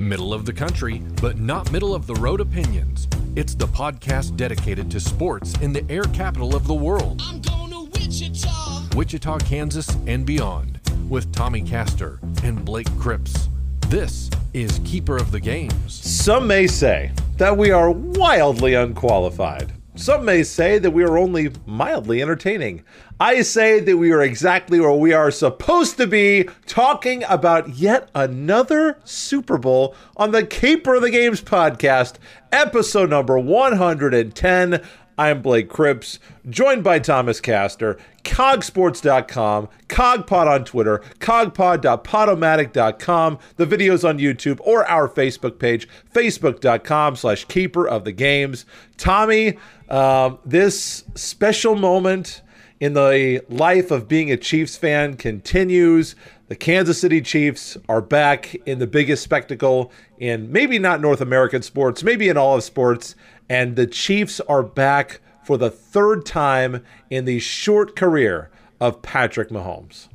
Middle of the country, but not middle of the road opinions. It's the podcast dedicated to sports in the air capital of the world. I'm going to Wichita. Wichita, Kansas, and beyond, with Tommy Castor and Blake Cripps. This is Keeper of the Games. Some may say that we are wildly unqualified. Some may say that we are only mildly entertaining. I say that we are exactly where we are supposed to be, talking about yet another Super Bowl on the Keeper of the Games podcast, episode number 110. I'm Blake Cripps, joined by Thomas Castor, cogsports.com, cogpod on Twitter, cogpod.podomatic.com, the videos on YouTube, or our Facebook page, facebook.com slash keeper of the games. Tommy, um, this special moment in the life of being a Chiefs fan continues. The Kansas City Chiefs are back in the biggest spectacle in maybe not North American sports, maybe in all of sports. And the Chiefs are back for the third time in the short career of Patrick Mahomes.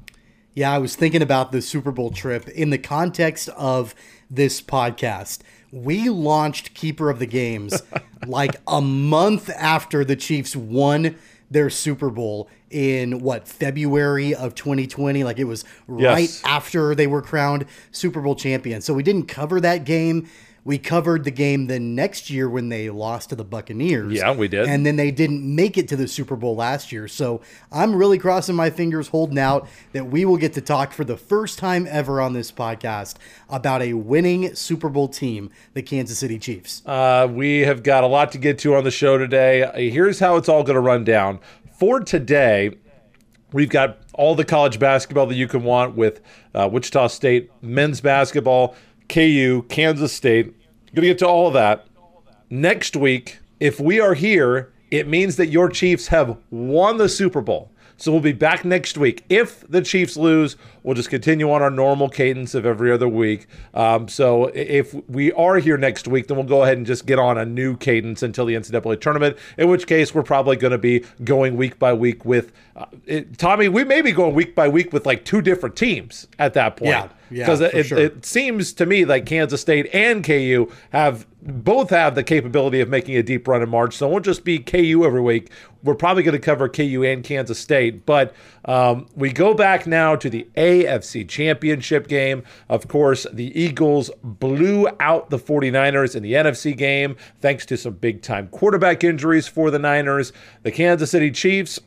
Yeah, I was thinking about the Super Bowl trip in the context of this podcast. We launched Keeper of the Games like a month after the Chiefs won their Super Bowl in what February of 2020 like it was right Yes. after they were crowned Super Bowl champions. So we didn't cover that game. We covered the game the next year when they lost to the Buccaneers. Yeah, we did. And then they didn't make it to the Super Bowl last year. So I'm really crossing my fingers, holding out that we will get to talk for the first time ever on this podcast about a winning Super Bowl team, the Kansas City Chiefs. Uh, we have got a lot to get to on the show today. Uh, Here's how it's all going to run down. For today, we've got all the college basketball that you can want with uh, Wichita State men's basketball, KU, Kansas State. Going to get to all of that. Next week, if we are here, it means that your Chiefs have won the Super Bowl. So we'll be back next week. If the Chiefs lose, we'll just continue on our normal cadence of every other week. Um, so if we are here next week, then we'll go ahead and just get on a new cadence until the NCAA tournament. In which case, we're probably going to be going week by week with uh, it, Tommy. We may be going week by week with like two different teams at that point. Yeah, because for it, sure. it seems to me like Kansas State and KU have both have the capability of making a deep run in March. So it won't just be KU every week. We're probably going to cover KU and Kansas State. But um, we go back now to the AFC Championship game. Of course, the Eagles blew out the 49ers in the NFC game thanks to some big time quarterback injuries for the Niners. The Kansas City Chiefs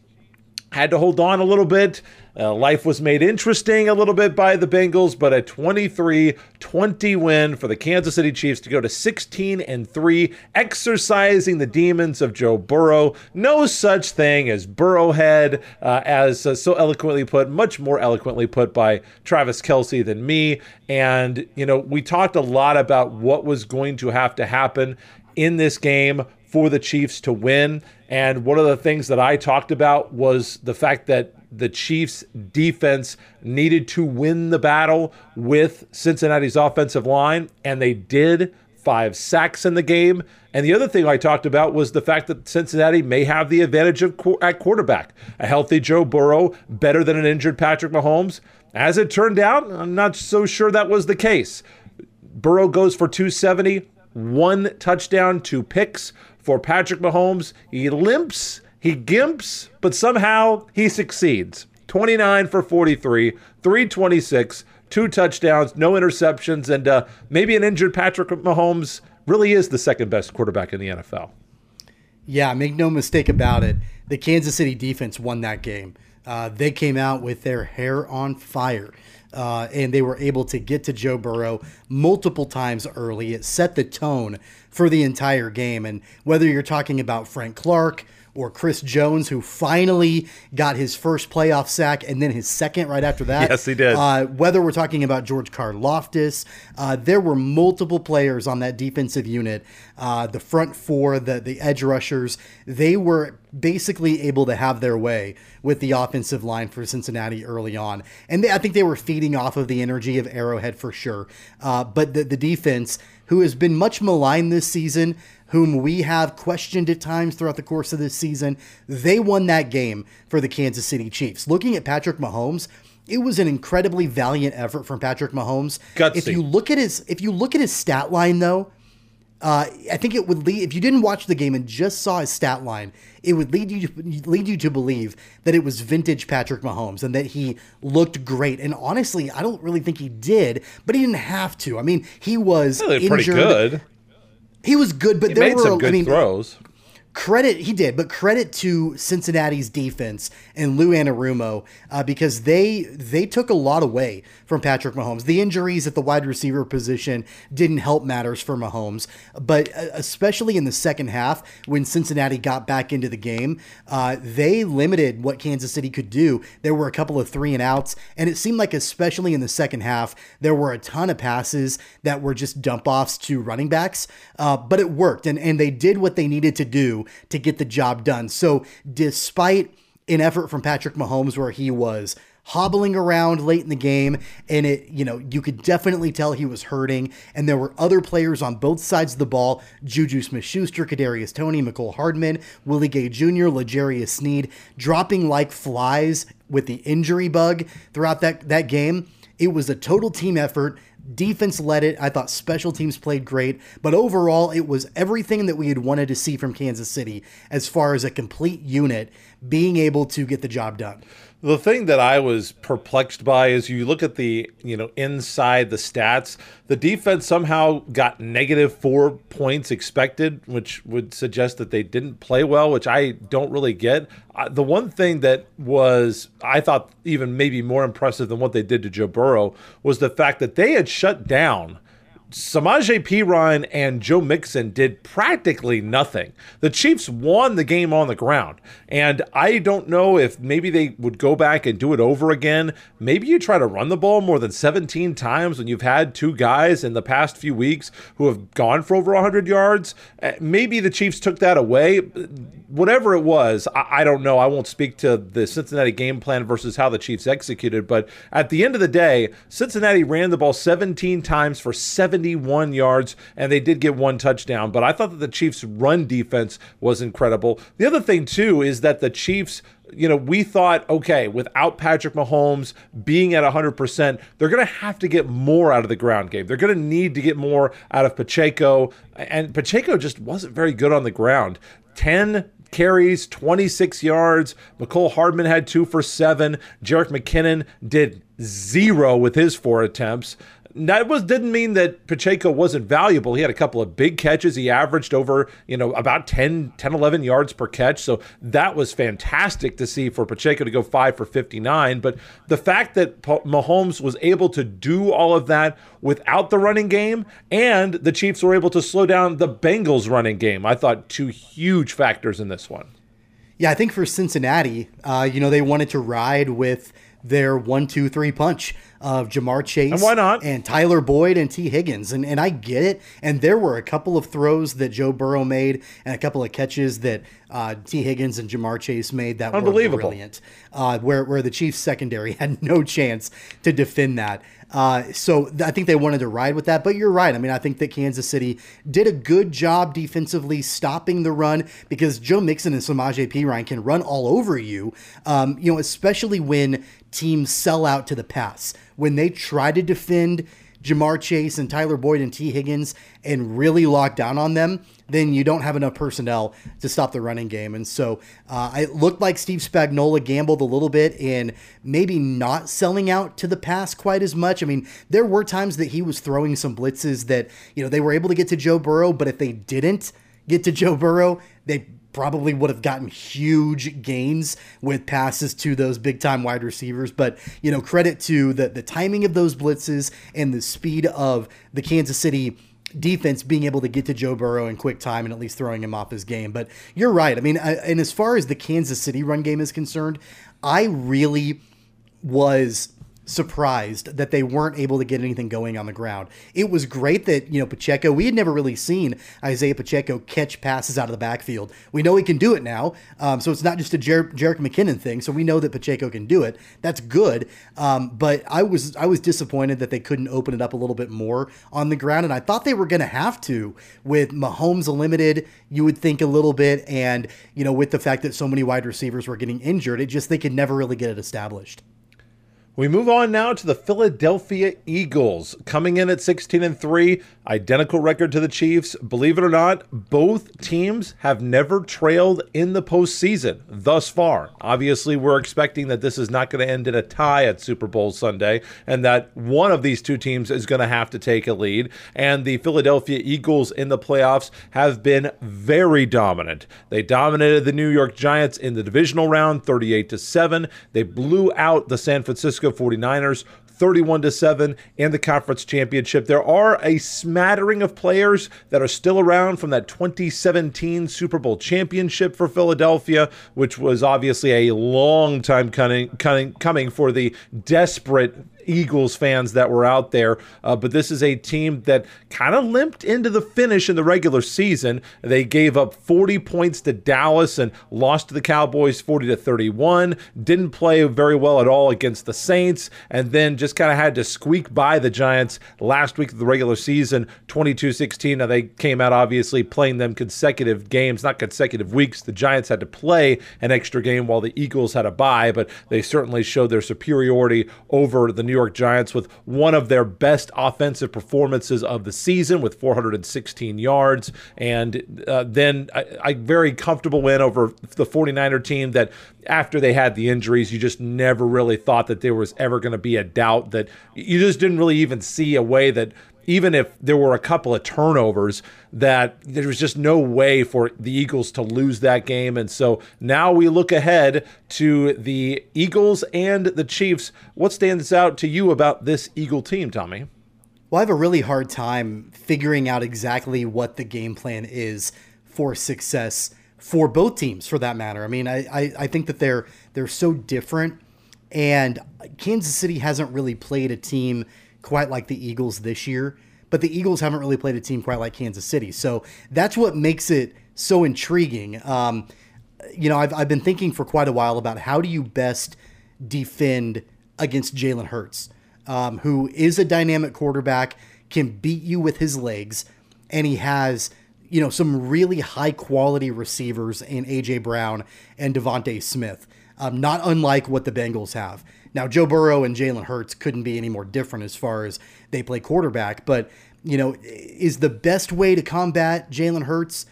had to hold on a little bit. Uh, life was made interesting a little bit by the Bengals, but a 23-20 win for the Kansas City Chiefs to go to 16 and 3, exercising the demons of Joe Burrow. No such thing as Burrowhead, uh, as uh, so eloquently put, much more eloquently put by Travis Kelce than me. And you know, we talked a lot about what was going to have to happen in this game for the Chiefs to win. And one of the things that I talked about was the fact that the Chiefs defense needed to win the battle with Cincinnati's offensive line, and they did. Five sacks in the game. And the other thing I talked about was the fact that Cincinnati may have the advantage of at quarterback. A healthy Joe Burrow, better than an injured Patrick Mahomes. As it turned out, I'm not so sure that was the case. Burrow goes for 270, one touchdown, two picks for Patrick Mahomes. He limps, he gimps, but somehow he succeeds. 29 for 43, 326, two touchdowns, no interceptions, and uh, maybe an injured Patrick Mahomes really is the second best quarterback in the NFL. Yeah, make no mistake about it. The Kansas City defense won that game. Uh, they came out with their hair on fire. Uh, and they were able to get to Joe Burrow multiple times early. It set the tone for the entire game. And whether you're talking about Frank Clark or Chris Jones, who finally got his first playoff sack and then his second right after that. Yes, he did. Uh, whether we're talking about George Karlaftis, uh, there were multiple players on that defensive unit. Uh, the front four, the the edge rushers, they were basically able to have their way with the offensive line for Cincinnati early on, and they, I think they were feeding off of the energy of Arrowhead for sure. Uh, but the the defense, who has been much maligned this season, whom we have questioned at times throughout the course of this season, they won that game for the Kansas City Chiefs. Looking at Patrick Mahomes, it was an incredibly valiant effort from Patrick Mahomes. Gutsy. If you look at his if you look at his stat line though, uh, I think it would lead if you didn't watch the game and just saw his stat line, it would lead you to, lead you to believe that it was vintage Patrick Mahomes and that he looked great. And honestly, I don't really think he did, but he didn't have to. I mean, he was injured. He was good, but He there made were some good I mean, throws. Credit he did, but credit to Cincinnati's defense and Lou Anarumo uh, because they they took a lot away from Patrick Mahomes. The injuries at the wide receiver position didn't help matters for Mahomes, but uh, especially in the second half when Cincinnati got back into the game, uh, they limited what Kansas City could do. There were a couple of three and outs, and it seemed like especially in the second half there were a ton of passes that were just dump offs to running backs, uh, but it worked, and and they did what they needed to do to get the job done. So despite an effort from Patrick Mahomes where he was hobbling around late in the game and it you know you could definitely tell he was hurting and there were other players on both sides of the ball Juju Smith-Schuster, Kadarius Toney, Mecole Hardman, Willie Gay Jr., L'Jarius Sneed dropping like flies with the injury bug throughout that that game. It was a total team effort. Defense led it. I thought special teams played great, but overall, it was everything that we had wanted to see from Kansas City as far as a complete unit being able to get the job done. The thing that I was perplexed by is you look at the, you know, inside the stats, the defense somehow got negative four points expected, which would suggest that they didn't play well, which I don't really get. Uh, the one thing that was, I thought, even maybe more impressive than what they did to Joe Burrow was the fact that they had shut down Samaje Perine and Joe Mixon did practically nothing. The Chiefs won the game on the ground. And I don't know if maybe they would go back and do it over again. Maybe you try to run the ball more than 17 times when you've had two guys in the past few weeks who have gone for over 100 yards. Uh, Maybe the Chiefs took that away. Whatever it was, I, I don't know. I won't speak to the Cincinnati game plan versus how the Chiefs executed. But at the end of the day, Cincinnati ran the ball 17 times for 71 yards, and they did get one touchdown. But I thought that the Chiefs' run defense was incredible. The other thing, too, is that the Chiefs you know, we thought, okay, without Patrick Mahomes being at 100%, they're going to have to get more out of the ground game. They're going to need to get more out of Pacheco. And Pacheco just wasn't very good on the ground. 10 carries, 26 yards. Mecole Hardman had two for seven. Jerick McKinnon did zero with his four attempts. That was didn't mean that Pacheco wasn't valuable. He had a couple of big catches. He averaged over, you know, about 10, 10 11 yards per catch. So that was fantastic to see for Pacheco to go 5 for 59, but the fact that Mahomes was able to do all of that without the running game and the Chiefs were able to slow down the Bengals running game. I thought two huge factors in this one. Yeah, I think for Cincinnati, uh, you know, they wanted to ride with their one, two, three punch of Ja'Marr Chase. And why not? And Tyler Boyd and Tee Higgins. And, and I get it. And there were a couple of throws that Joe Burrow made and a couple of catches that uh, Tee Higgins and Ja'Marr Chase made that were Unbelievable. brilliant, uh, where, where the Chiefs secondary had no chance to defend that. Uh, so th- I think they wanted to ride with that, but you're right. I mean, I think that Kansas City did a good job defensively stopping the run because Joe Mixon and Samaje Perine can run all over you. Um, you know, especially when teams sell out to the pass when they try to defend Ja'Marr Chase and Tyler Boyd and Tee Higgins and really lock down on them, then you don't have enough personnel to stop the running game. And so uh, it looked like Steve Spagnuolo gambled a little bit in maybe not selling out to the pass quite as much. I mean, there were times that he was throwing some blitzes that, you know, they were able to get to Joe Burrow, but if they didn't get to Joe Burrow, they probably would have gotten huge gains with passes to those big time wide receivers. But, you know, credit to the, the timing of those blitzes and the speed of the Kansas City defense being able to get to Joe Burrow in quick time and at least throwing him off his game. But you're right. I mean, I, and as far as the Kansas City run game is concerned, I really was surprised that they weren't able to get anything going on the ground. It was great that, you know, Pacheco, we had never really seen Isaiah Pacheco catch passes out of the backfield. We know he can do it now. Um, so it's not just a Jerick McKinnon thing. So we know that Pacheco can do it. That's good. Um, but I was I was disappointed that they couldn't open it up a little bit more on the ground. And I thought they were going to have to with Mahomes limited, you would think a little bit. And, you know, with the fact that so many wide receivers were getting injured, it just, they could never really get it established. We move on now to the Philadelphia Eagles, coming in at 16 and 3, identical record to the Chiefs. Believe it or not, both teams have never trailed in the postseason thus far. Obviously, we're expecting that this is not going to end in a tie at Super Bowl Sunday, and that one of these two teams is going to have to take a lead. And the Philadelphia Eagles in the playoffs have been very dominant. They dominated the New York Giants in the divisional round, 38 to 7. They blew out the San Francisco 49ers 31 to 7 in the conference championship. There are a smattering of players that are still around from that 2017 Super Bowl championship for Philadelphia, which was obviously a long time coming, coming for the desperate Eagles fans that were out there. Uh, but this is a team that kind of limped into the finish in the regular season. They gave up 40 points to Dallas and lost to the Cowboys 40 to 31. Didn't play very well at all against the Saints, and then just kind of had to squeak by the Giants last week of the regular season, 22 16. Now they came out obviously playing them consecutive games, not consecutive weeks. The Giants had to play an extra game while the Eagles had a bye, but they certainly showed their superiority over the New York Giants with one of their best offensive performances of the season with 416 yards. And uh, then a, a very comfortable win over the 49er team that after they had the injuries, you just never really thought that there was ever going to be a doubt that you just didn't really even see a way that even if there were a couple of turnovers, that there was just no way for the Eagles to lose that game. And so now we look ahead to the Eagles and the Chiefs. What stands out to you about this Eagle team, Tommy? Well, I have a really hard time figuring out exactly what the game plan is for success for both teams, for that matter. I mean, I, I, I think that they're they're so different, and Kansas City hasn't really played a team quite like the Eagles this year, but the Eagles haven't really played a team quite like Kansas City. So that's what makes it so intriguing. Um, you know, I've, I've been thinking for quite a while about how do you best defend against Jalen Hurts, um, who is a dynamic quarterback, can beat you with his legs, and he has you know some really high quality receivers in AJ Brown and DeVonta Smith, um, not unlike what the Bengals have. Now, Joe Burrow and Jalen Hurts couldn't be any more different as far as they play quarterback, but, you know, is the best way to combat Jalen Hurts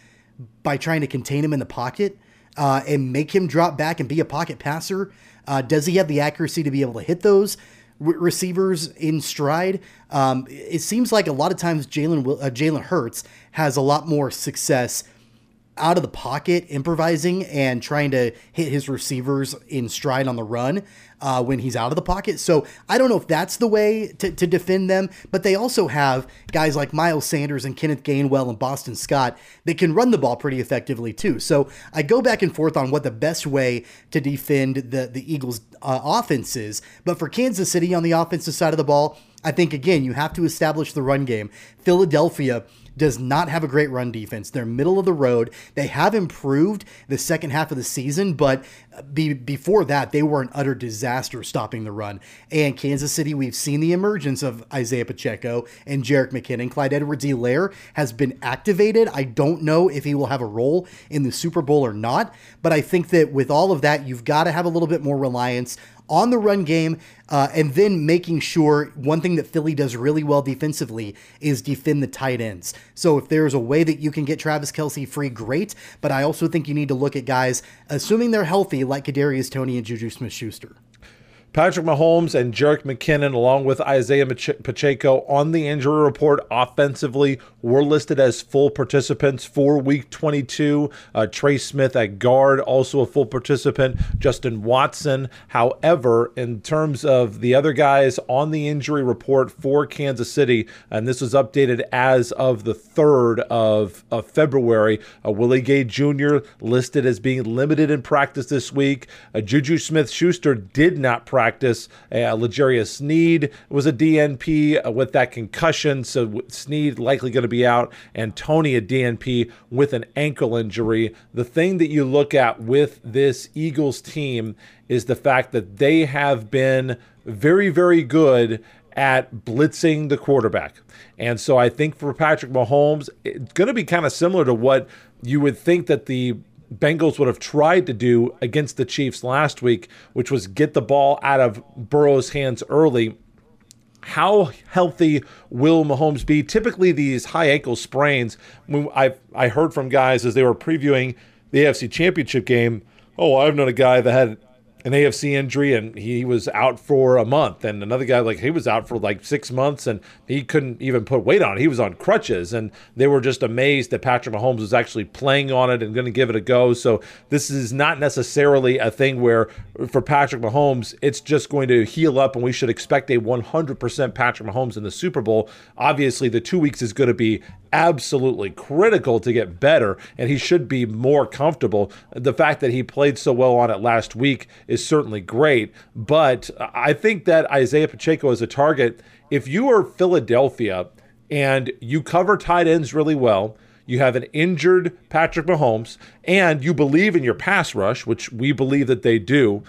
by trying to contain him in the pocket uh, and make him drop back and be a pocket passer? Uh, does he have the accuracy to be able to hit those? receivers in stride. Um, it seems like a lot of times Jalen uh, Jalen Hurts has a lot more success out of the pocket, improvising and trying to hit his receivers in stride on the run uh, when he's out of the pocket. So I don't know if that's the way to, to defend them, but they also have guys like Miles Sanders and Kenneth Gainwell and Boston Scott that can run the ball pretty effectively too. So I go back and forth on what the best way to defend the, the Eagles' uh, offense is. But for Kansas City on the offensive side of the ball, I think, again, you have to establish the run game. Philadelphia does not have a great run defense. They're middle of the road. They have improved the second half of the season, but uh, be, before that, they were an utter disaster stopping the run. And Kansas City, we've seen the emergence of Isaiah Pacheco and Jerick McKinnon. Clyde Edwards-Helaire has been activated. I don't know if he will have a role in the Super Bowl or not, but I think that with all of that, you've got to have a little bit more reliance on the run game, uh, and then making sure one thing that Philly does really well defensively is defend the tight ends. So if there's a way that you can get Travis Kelce free, great. But I also think you need to look at guys, assuming they're healthy, like Kadarius Toney and Juju Smith-Schuster. Patrick Mahomes and Jerick McKinnon, along with Isaiah Pacheco, on the injury report offensively were listed as full participants for Week 22. Uh, Trey Smith at guard, also a full participant. Justin Watson. However, in terms of the other guys on the injury report for Kansas City, and this was updated as of the 3rd of, of February, uh, Willie Gay Jr. listed as being limited in practice this week. Uh, Juju Smith Schuster did not practice practice. Uh, L'Jarius Sneed was a DNP uh, with that concussion, so Sneed likely going to be out, and Toney a DNP with an ankle injury. The thing that you look at with this Eagles team is the fact that they have been very, very good at blitzing the quarterback. And so I think for Patrick Mahomes, it's going to be kind of similar to what you would think that the Bengals would have tried to do against the Chiefs last week, which was get the ball out of Burrow's hands early. How healthy will Mahomes be? Typically, these high ankle sprains, I I heard from guys as they were previewing the AFC Championship game. Oh, I've known a guy that had an AFC injury and he was out for a month. And another guy, like, he was out for like six months and he couldn't even put weight on it. He was on crutches. And they were just amazed that Patrick Mahomes was actually playing on it and going to give it a go. So this is not necessarily a thing where for Patrick Mahomes, it's just going to heal up and we should expect a 100% Patrick Mahomes in the Super Bowl. Obviously, the two weeks is going to be absolutely critical to get better, and he should be more comfortable. The fact that he played so well on it last week is certainly great, but I think that Isaiah Pacheco is a target. If you are Philadelphia and you cover tight ends really well, you have an injured Patrick Mahomes, and you believe in your pass rush, which we believe that they do.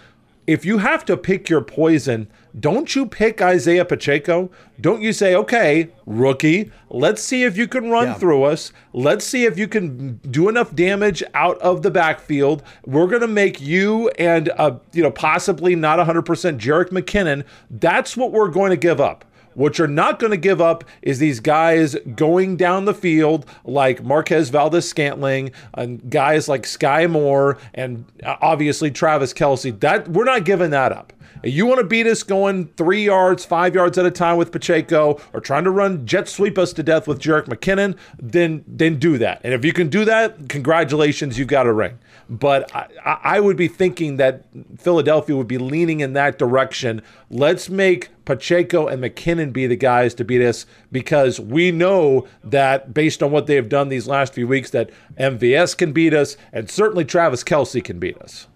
If you have to pick your poison, don't you pick Isaiah Pacheco? Don't you say, okay, rookie, let's see if you can run yeah. through us. Let's see if you can do enough damage out of the backfield. We're going to make you and, uh, you know, possibly not 100% Jerick McKinnon. That's what we're going to give up. What you're not going to give up is these guys going down the field like Marquez Valdes Scantling and guys like Skyy Moore and uh, obviously Travis Kelce. That we're not giving that up. You want to beat us going three yards, five yards at a time with Pacheco, or trying to run jet sweep us to death with Jerick McKinnon, then then do that. And if you can do that, congratulations, you've got a ring. But I, I would be thinking that Philadelphia would be leaning in that direction. Let's make Pacheco and McKinnon be the guys to beat us because we know that based on what they have done these last few weeks, that MVS can beat us, and certainly Travis Kelce can beat us.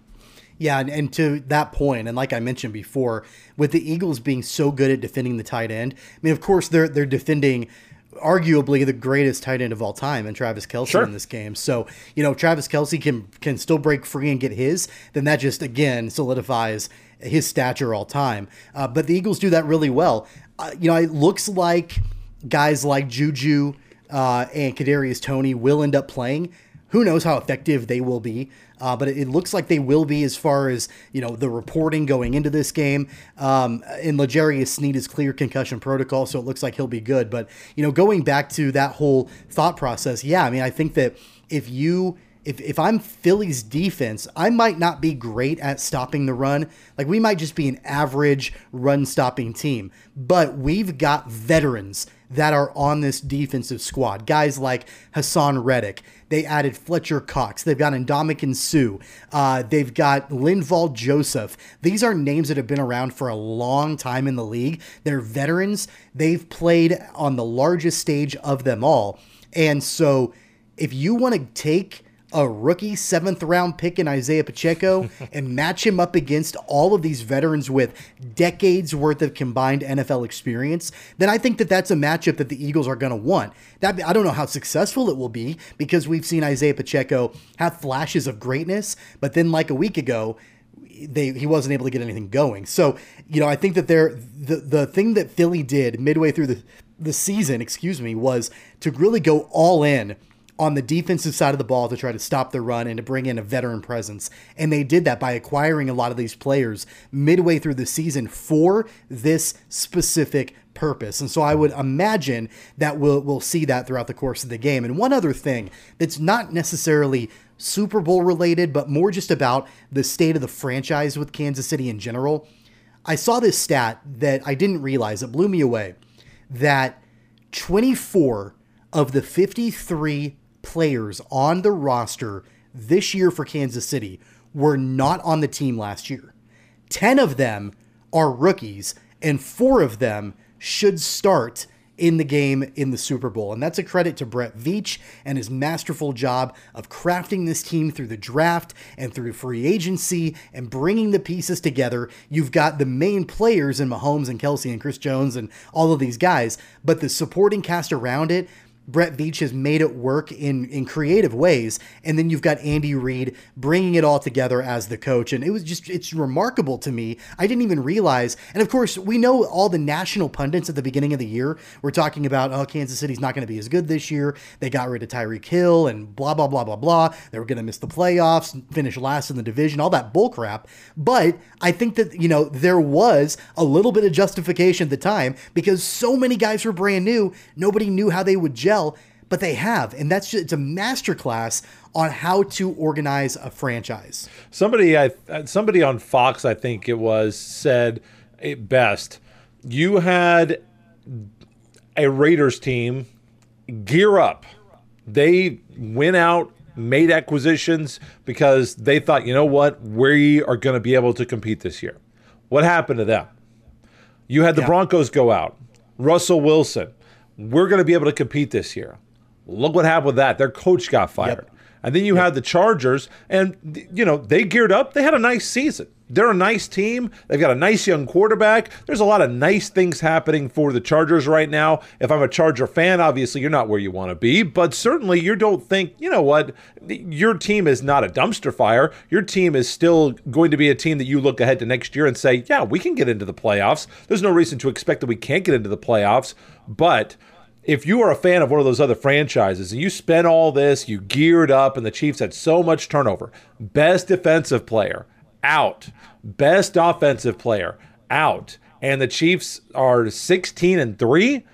Yeah, and, and, to that point, and like I mentioned before, with the Eagles being so good at defending the tight end, I mean, of course they're they're defending arguably the greatest tight end of all time and Travis Kelce sure. in this game. So, you know, Travis Kelce can can still break free and get his, then that just again solidifies his stature all time. Uh, but the Eagles do that really well. Uh, you know, it looks like guys like Juju uh, and Kadarius Toney will end up playing. Who knows how effective they will be? Uh, but it, looks like they will be as far as you know the reporting going into this game. Um, and L'Jarius Sneed is clear concussion protocol, so it looks like he'll be good. But you know, going back to that whole thought process, yeah, I mean, I think that if you if, if I'm Philly's defense, I might not be great at stopping the run. Like we might just be an average run stopping team, but we've got veterans that are on this defensive squad. Guys like Haason Reddick. They added Fletcher Cox. They've got Ndamukong Suh. Uh, they've got Linval Joseph. These are names that have been around for a long time in the league. They're veterans. They've played on the largest stage of them all. And so if you want to take a rookie seventh round pick in Isaiah Pacheco and match him up against all of these veterans with decades worth of combined NFL experience, then I think that that's a matchup that the Eagles are going to want. That I don't know how successful it will be because we've seen Isaiah Pacheco have flashes of greatness, but then like a week ago, they he wasn't able to get anything going. So, you know, I think that they're the the thing that Philly did midway through the the season, excuse me, was to really go all in on the defensive side of the ball to try to stop the run and to bring in a veteran presence. And they did that by acquiring a lot of these players midway through the season for this specific purpose. And so I would imagine that we'll we'll see that throughout the course of the game. And one other thing that's not necessarily Super Bowl related, but more just about the state of the franchise with Kansas City in general. I saw this stat that I didn't realize, it blew me away, that 24 of the 53 players on the roster this year for Kansas City were not on the team last year. 10 of them are rookies, and four of them should start in the game in the Super Bowl. And that's a credit to Brett Veach and his masterful job of crafting this team through the draft and through free agency and bringing the pieces together. You've got the main players in Mahomes and Kelce and Chris Jones and all of these guys, but the supporting cast around it Brett Veach has made it work in in creative ways, and then you've got Andy Reid bringing it all together as the coach, and it was just it's remarkable to me. I didn't even realize, and of course we know all the national pundits at the beginning of the year were talking about, oh, Kansas City's not going to be as good this year. They got rid of Tyreek Hill and blah blah blah blah blah. They were going to miss the playoffs, finish last in the division, all that bull crap. But I think that you know there was a little bit of justification at the time because so many guys were brand new, nobody knew how they would gel but they have, and that's just, it's a masterclass on how to organize a franchise. Somebody, I uh, somebody on Fox, I think it was, said it best. You had a Raiders team gear up. They went out, made acquisitions because they thought, you know what, we are going to be able to compete this year. What happened to them? You had the yeah. Broncos go out. Russell Wilson, we're going to be able to compete this year. Look what happened with that. Their coach got fired. Yep. And then you yep. had the Chargers, and you know they geared up. They had a nice season. They're a nice team. They've got a nice young quarterback. There's a lot of nice things happening for the Chargers right now. If I'm a Charger fan, obviously you're not where you want to be, but certainly you don't think, you know what, your team is not a dumpster fire. Your team is still going to be a team that you look ahead to next year and say, yeah, we can get into the playoffs. There's no reason to expect that we can't get into the playoffs, but if you are a fan of one of those other franchises and you spent all this, you geared up, and the Chiefs had so much turnover, best defensive player out, best offensive player out, and the Chiefs are 16 and 3,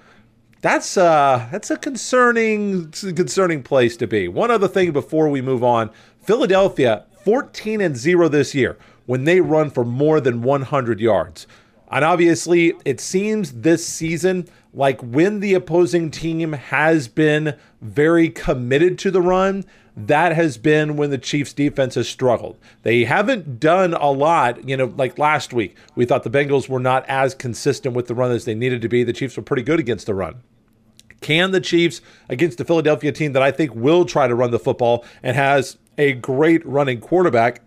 that's uh that's a concerning concerning place to be. One other thing before we move on, Philadelphia 14 and 0 this year when they run for more than 100 yards. And obviously, it seems this season like when the opposing team has been very committed to the run, that has been when the Chiefs defense has struggled. They haven't done a lot, you know, like last week. We thought the Bengals were not as consistent with the run as they needed to be. The Chiefs were pretty good against the run. Can the Chiefs against the Philadelphia team that I think will try to run the football and has a great running quarterback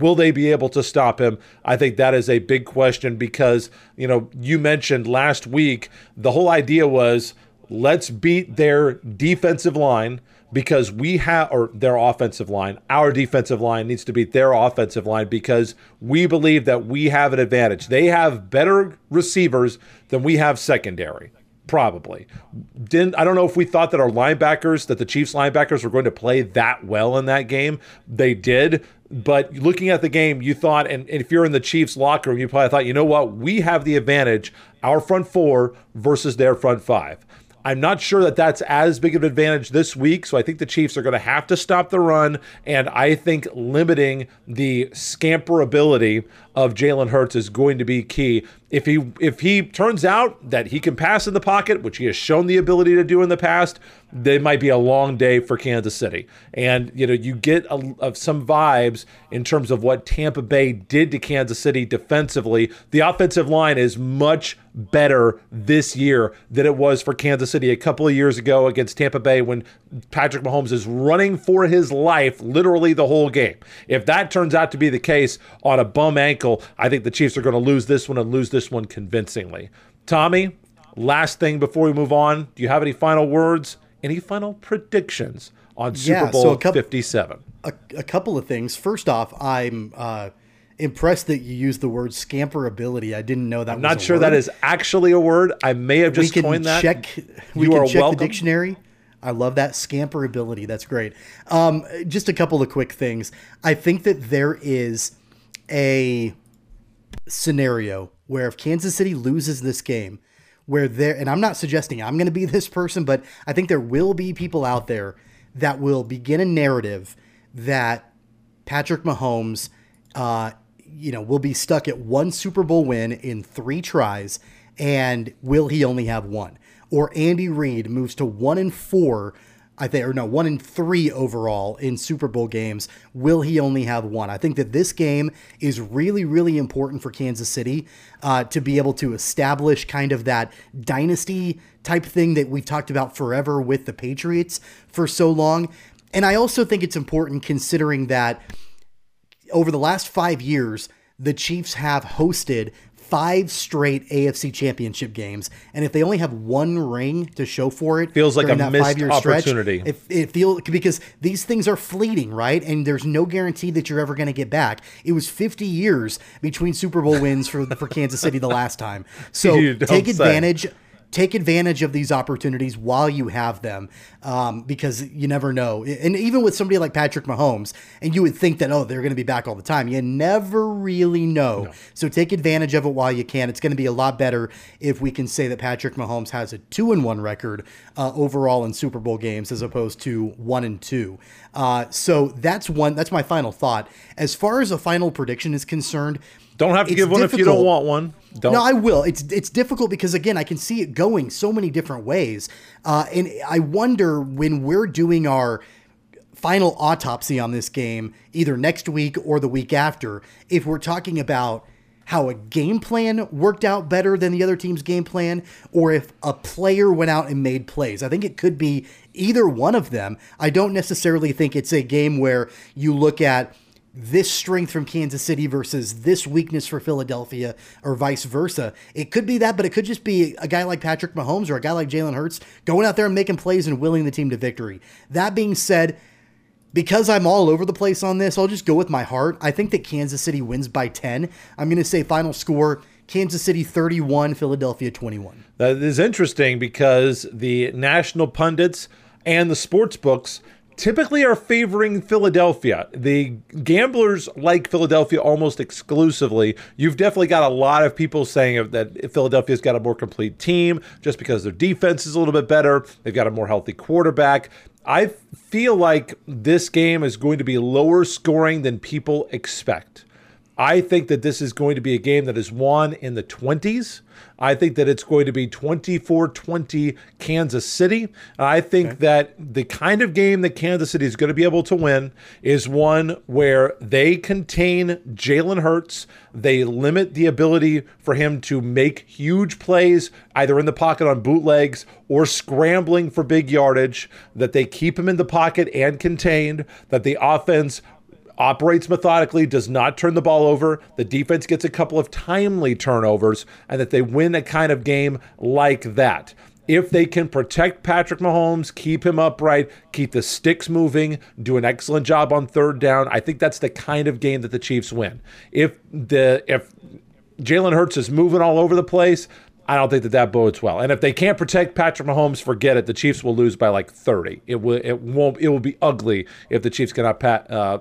Will they be able to stop him? I think that is a big question because, you know, you mentioned last week the whole idea was let's beat their defensive line because we have, or their offensive line, our defensive line needs to beat their offensive line because we believe that we have an advantage. They have better receivers than we have secondary. Probably. Didn't I don't know if we thought that our linebackers, that the Chiefs linebackers were going to play that well in that game. They did. But looking at the game, you thought, and, and if you're in the Chiefs locker room, you probably thought, you know what, we have the advantage, our front four versus their front five. I'm not sure that that's as big of an advantage this week. So I think the Chiefs are going to have to stop the run. And I think limiting the scamper ability of Jalen Hurts is going to be key. If he if he turns out that he can pass in the pocket, which he has shown the ability to do in the past, it might be a long day for Kansas City. And you know, you get a, of some vibes in terms of what Tampa Bay did to Kansas City defensively. The offensive line is much better this year than it was for Kansas City a couple of years ago against Tampa Bay when Patrick Mahomes is running for his life literally the whole game. If that turns out to be the case on a bum ankle I think the Chiefs are going to lose this one and lose this one convincingly. Tommy, last thing before we move on, do you have any final words? Any final predictions on Super yeah, Bowl so couple, 57? A, a, couple of things. First off, I'm uh, impressed that you used the word scamperability. I didn't know that. I'm not sure word. that is actually a word. I may have just we coined that. Check, we you can check welcome. the dictionary. I love that scamperability. That's great. Um, just a couple of quick things. I think that there is a scenario where if Kansas City loses this game, where there, and I'm not suggesting I'm going to be this person, but I think there will be people out there that will begin a narrative that Patrick Mahomes, uh, you know, will be stuck at one Super Bowl win in three tries, and will he only have one? Or Andy Reid moves to one and four I think, or no, one in three overall in Super Bowl games. Will he only have one? I think that this game is really, really important for Kansas City uh, to be able to establish kind of that dynasty type thing that we've talked about forever with the Patriots for so long. And I also think it's important considering that over the last five years, the Chiefs have hosted five straight AFC championship games. And if they only have one ring to show for it, Feels like a that missed opportunity. Stretch, it, it feels because these things are fleeting, right? And there's no guarantee that you're ever going to get back. It was 50 years between Super Bowl wins for, for Kansas City the last time. So take say. Take advantage of these opportunities while you have them um, because you never know. And even with somebody like Patrick Mahomes, and you would think that, oh, they're going to be back all the time. You never really know. So take advantage of it while you can. It's going to be a lot better if we can say that Patrick Mahomes has a two and one record uh, overall in Super Bowl games as opposed to one and two. Uh, so that's one. That's my final thought. As far as a final prediction is concerned, Don't have to give one if you don't want one. Don't. No, I will. It's it's difficult because again, I can see it going so many different ways, uh, and I wonder when we're doing our final autopsy on this game, either next week or the week after, if we're talking about how a game plan worked out better than the other team's game plan, or if a player went out and made plays. I think it could be either one of them. I don't necessarily think it's a game where you look at this strength from Kansas City versus this weakness for Philadelphia, or vice versa. It could be that, but it could just be a guy like Patrick Mahomes or a guy like Jalen Hurts going out there and making plays and willing the team to victory. That being said, because I'm all over the place on this, I'll just go with my heart. I think that Kansas City wins by 10. I'm going to say final score Kansas City 31, Philadelphia 21. That is interesting because the national pundits and the sports books typically are favoring Philadelphia. The gamblers like Philadelphia almost exclusively. You've definitely got a lot of people saying that Philadelphia's got a more complete team just because their defense is a little bit better. They've got a more healthy quarterback. I feel like this game is going to be lower scoring than people expect. I think that this is going to be a game that is won in the 20s. I think that it's going to be 24 20 Kansas City. I think that the kind of game that Kansas City is going to be able to win is one where they contain Jalen Hurts. They limit the ability for him to make huge plays, either in the pocket on bootlegs or scrambling for big yardage, that they keep him in the pocket and contained, that the offense operates methodically, does not turn the ball over. The defense gets a couple of timely turnovers, and that they win a kind of game like that. If they can protect Patrick Mahomes, keep him upright, keep the sticks moving, do an excellent job on third down, I think that's the kind of game that the Chiefs win. If the if Jalen Hurts is moving all over the place, I don't think that that bodes well. And if they can't protect Patrick Mahomes, forget it. The Chiefs will lose by like 30. It will it won't it will be ugly if the Chiefs cannot pat uh,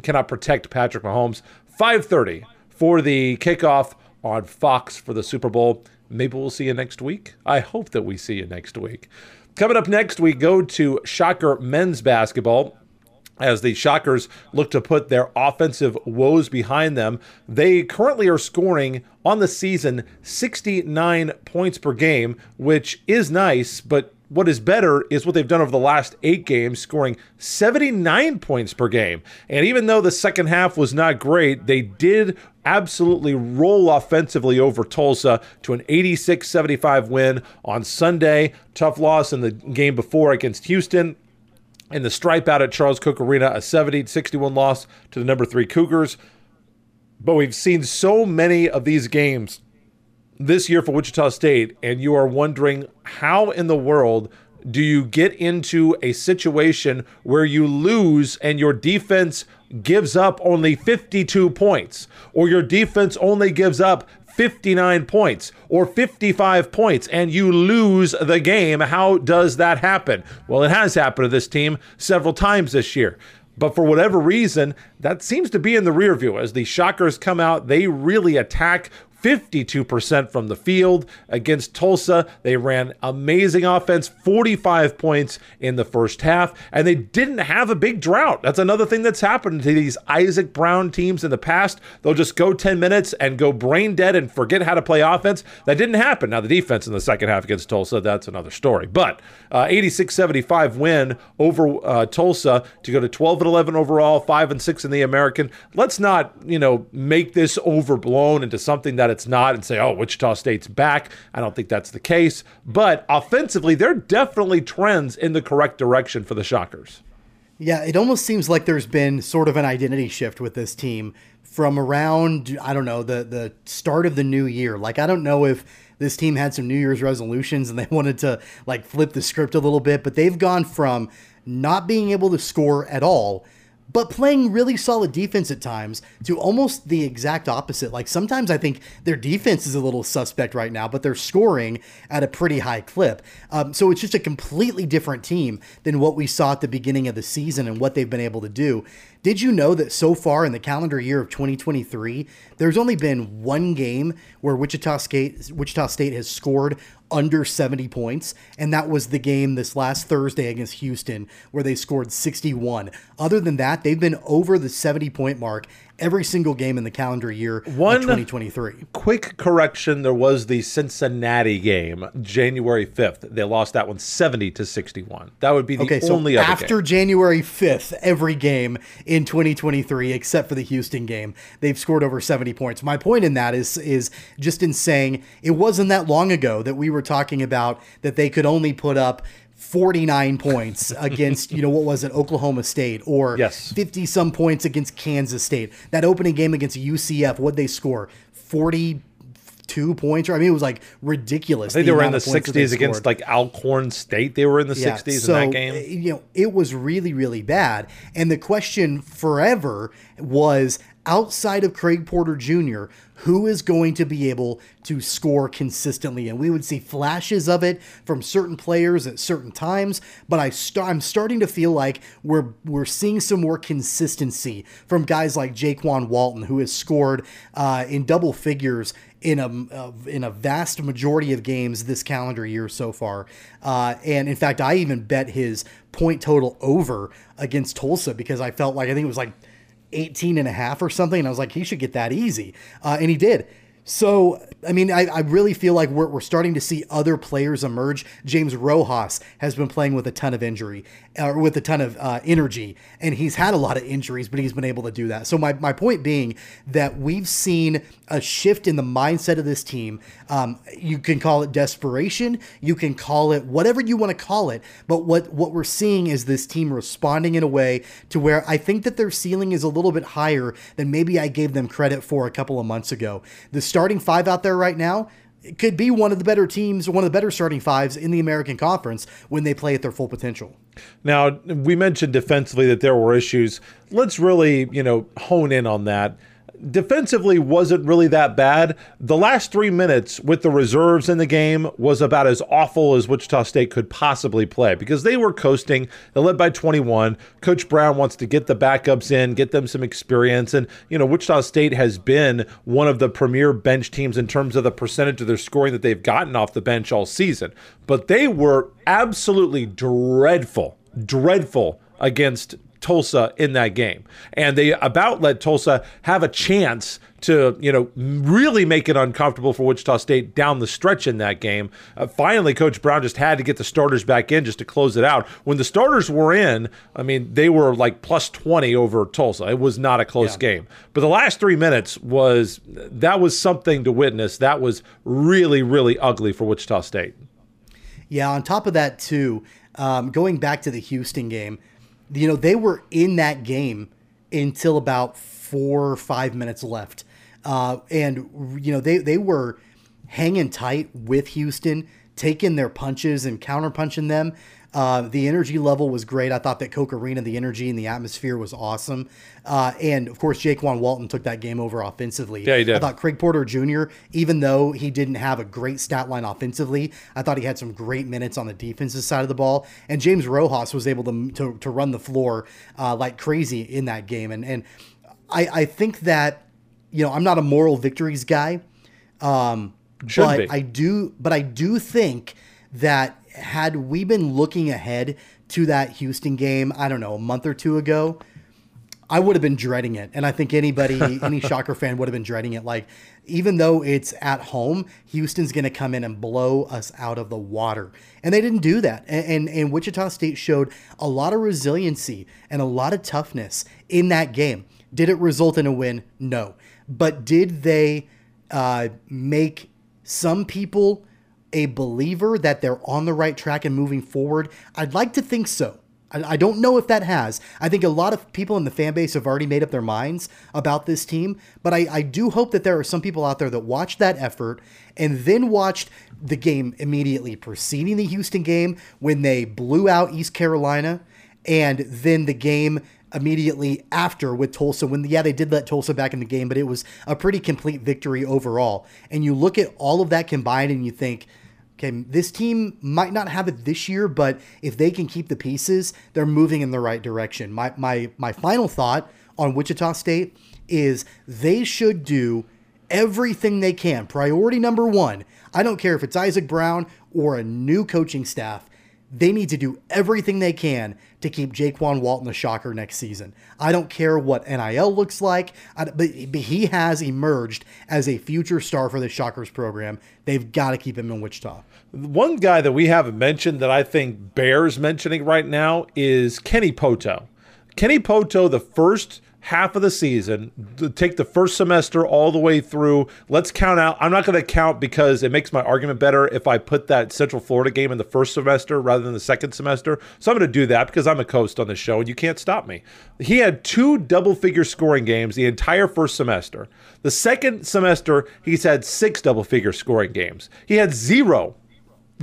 cannot protect Patrick Mahomes. 5:30 for the kickoff on Fox for the Super Bowl. Maybe we'll see you next week. I hope that we see you next week. Coming up next, we go to Shocker men's basketball. As the Shockers look to put their offensive woes behind them, they currently are scoring on the season 69 points per game, which is nice, but what is better is what they've done over the last eight games, scoring 79 points per game. And even though the second half was not great, they did absolutely roll offensively over Tulsa to an 86 75 win on Sunday. Tough loss in the game before against Houston. In the stripe out at Charles Koch Arena, a 70 61 loss to the number three Cougars. But we've seen so many of these games this year for Wichita State, and you are wondering how in the world do you get into a situation where you lose and your defense gives up only 52 points, or your defense only gives up 59 points or 55 points and you lose the game. How does that happen? Well, it has happened to this team several times this year. But for whatever reason, that seems to be in the rear view. As the Shockers come out, they really attack 52% from the field against Tulsa. They ran amazing offense, 45 points in the first half, and they didn't have a big drought. That's another thing that's happened to these Isaac Brown teams in the past. They'll just go 10 minutes and go brain dead and forget how to play offense. That didn't happen. Now, the defense in the second half against Tulsa, that's another story. But 86 uh, 75 win over uh, Tulsa to go to 12 and 11 overall, 5 and 6 in the American. Let's not, you know, make this overblown into something that it's not and say, oh, Wichita State's back. I don't think that's the case. But offensively, there are definitely trends in the correct direction for the Shockers. Yeah, it almost seems like there's been sort of an identity shift with this team from around I don't know the the start of the new year. Like I don't know if this team had some New Year's resolutions and they wanted to like flip the script a little bit, but they've gone from not being able to score at all but playing really solid defense at times to almost the exact opposite. Like sometimes I think their defense is a little suspect right now, but they're scoring at a pretty high clip. Um, so it's just a completely different team than what we saw at the beginning of the season and what they've been able to do. Did you know that so far in the calendar year of 2023, there's only been one game where Wichita State Wichita State has scored under 70 points, and that was the game this last Thursday against Houston where they scored 61. Other than that, they've been over the 70 point mark every single game in the calendar year One- of 2023. Quick correction: there was the Cincinnati game, January fifth. They lost that one 70 to 61. That would be the Okay, so only after game. January 5th, every game in 2023, except for the Houston game, they've scored over 70 points. My point in that is is just in saying it wasn't that long ago that we were talking about that they could only put up 49 points against, you know, what was it, Oklahoma State, or Yes. 50 some points against Kansas State. That opening game against UCF, what'd they score? 42 points, or I mean, it was like ridiculous. I think they were in the of points that they 60s against like Alcorn State. They were in the 60s so, in that game. You know, it was really, really bad. And the question forever was outside of Craig Porter Jr., who is going to be able to score consistently? And we would see flashes of it from certain players at certain times. But I st- I'm starting to feel like we're we're seeing some more consistency from guys like Jaykwon Walton, who has scored uh, in double figures in a uh, in a vast majority of games this calendar year so far. Uh, and in fact, I even bet his point total over against Tulsa because I felt like I think it was like 18 and a half or something. And I was like, he should get that easy. Uh, and he did. So, I mean, I, I really feel like we're, we're starting to see other players emerge. James Rojas has been playing with a ton of injury, or with a ton of uh, energy, and he's had a lot of injuries, but he's been able to do that. So, my, my point being that we've seen a shift in the mindset of this team. Um, you can call it desperation, you can call it whatever you want to call it, but what, what we're seeing is this team responding in a way to where I think that their ceiling is a little bit higher than maybe I gave them credit for a couple of months ago. The starting five out there right now could be one of the better teams, one of the better starting fives in the American Conference when they play at their full potential. Now, we mentioned defensively that there were issues. Let's really, you know, hone in on that. Defensively wasn't really that bad. The last three minutes with the reserves in the game was about as awful as Wichita State could possibly play because they were coasting. They led by 21. Coach Brown wants to get the backups in, get them some experience. And, you know, Wichita State has been one of the premier bench teams in terms of the percentage of their scoring that they've gotten off the bench all season. But they were absolutely dreadful, dreadful against Tulsa in that game. And they about let Tulsa have a chance to, you know, really make it uncomfortable for Wichita State down the stretch in that game. Uh, finally, Coach Brown just had to get the starters back in just to close it out. When the starters were in, I mean, they were like plus 20 over Tulsa. It was not a close game. But the last three minutes was, that was something to witness. That was really, really ugly for Wichita State. Yeah, on top of that, too, um, going back to the Houston game, you know, they were in that game until about four or five minutes left. Uh, and, you know, they, they were hanging tight with Houston, taking their punches and counterpunching them. Uh, the energy level was great. I thought that Koch Arena, the energy and the atmosphere was awesome. Uh, and of course, Jaykwon Walton took that game over offensively. Yeah, he did. I thought Craig Porter Jr., even though he didn't have a great stat line offensively, I thought he had some great minutes on the defensive side of the ball. And James Rojas was able to to, to run the floor uh, like crazy in that game. And and I, I think that you know I'm not a moral victories guy, um, Should but be. I do but I do think that had we been looking ahead to that Houston game, I don't know, a month or two ago, I would have been dreading it. And I think anybody, any Shocker fan would have been dreading it. Like, even though it's at home, Houston's going to come in and blow us out of the water. And they didn't do that. And, and, and Wichita State showed a lot of resiliency and a lot of toughness in that game. Did it result in a win? No. But did they uh, make some people a believer that they're on the right track and moving forward? I'd like to think so. I, don't know if that has. I think a lot of people in the fan base have already made up their minds about this team, but I, I do hope that there are some people out there that watched that effort and then watched the game immediately preceding the Houston game when they blew out East Carolina, and then the game immediately after with Tulsa when yeah they did let Tulsa back in the game but it was a pretty complete victory overall and you look at all of that combined and you think okay this team might not have it this year but if they can keep the pieces they're moving in the right direction my my my final thought on Wichita State is they should do everything they can priority number 1 I don't care if it's Isaac Brown or a new coaching staff they need to do everything they can to keep Jaykwon Walton the shocker next season. I don't care what NIL looks like, but he has emerged as a future star for the Shockers program. They've got to keep him in Wichita. One guy that we haven't mentioned that I think bears mentioning right now is Kenny Pohto. Kenny Pohto, the first half of the season, take the first semester all the way through. Let's count out. I'm not going to count because it makes my argument better if I put that Central Florida game in the first semester rather than the second semester. So I'm going to do that because I'm a host on the show and you can't stop me. He had two double figure scoring games the entire first semester. The second semester, he's had six double figure scoring games. He had zero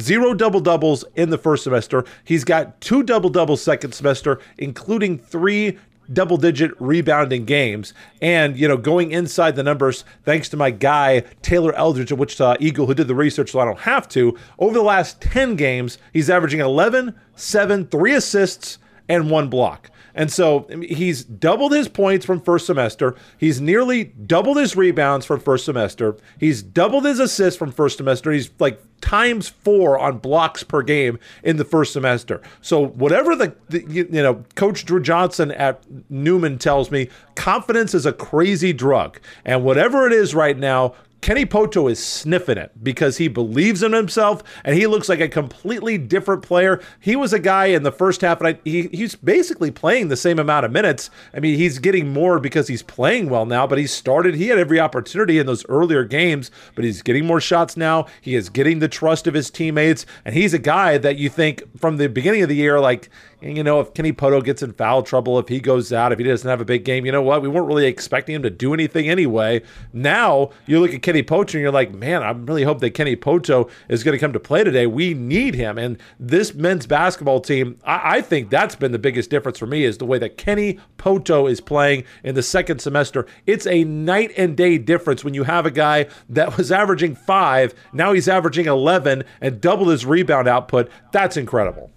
zero double doubles in the first semester. He's got two double doubles second semester, including three double digit rebounding games. And, you know, going inside the numbers, thanks to my guy, Taylor Eldridge of Wichita Eagle, who did the research so I don't have to, over the last 10 games, he's averaging 11, 7, 3 assists, and one block. And so he's doubled his points from first semester. He's nearly doubled his rebounds from first semester. He's doubled his assists from first semester. He's like times four on blocks per game in the first semester. So whatever the, the, you know Coach Drew Johnson at Newman tells me, confidence is a crazy drug, and whatever it is right now, Kenny Pohto is sniffing it because he believes in himself and he looks like a completely different player. He was a guy in the first half, and I, he, he's basically playing the same amount of minutes. I mean, he's getting more because he's playing well now, but he started, he had every opportunity in those earlier games, but he's getting more shots now. He is getting the trust of his teammates, and he's a guy that you think from the beginning of the year, like, and you know, if Kenny Pohto gets in foul trouble, if he goes out, if he doesn't have a big game, you know what? We weren't really expecting him to do anything anyway. Now you look at Kenny Pohto and you're like, man, I really hope that Kenny Pohto is going to come to play today. We need him. And this men's basketball team, I, I think that's been the biggest difference for me is the way that Kenny Pohto is playing in the second semester. It's a night and day difference when you have a guy that was averaging five, now he's averaging 11 and double his rebound output. That's incredible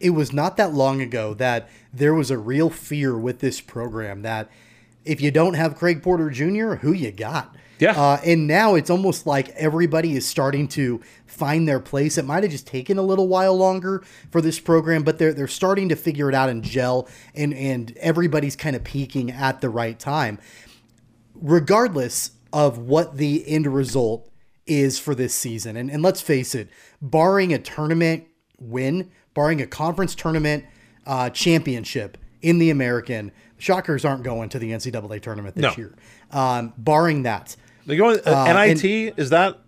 it was not that long ago that there was a real fear with this program that if you don't have Craig Porter Jr., who you got? Yeah. Uh, and now it's almost like everybody is starting to find their place. It might have just taken a little while longer for this program, but they're they're starting to figure it out and gel, and and everybody's kind of peaking at the right time, regardless of what the end result is for this season. And and let's face it, barring a tournament win, barring a conference tournament uh, championship in the American, Shockers aren't going to the NCAA tournament this No. year. Um, barring that, They going uh, Uh, NIT is that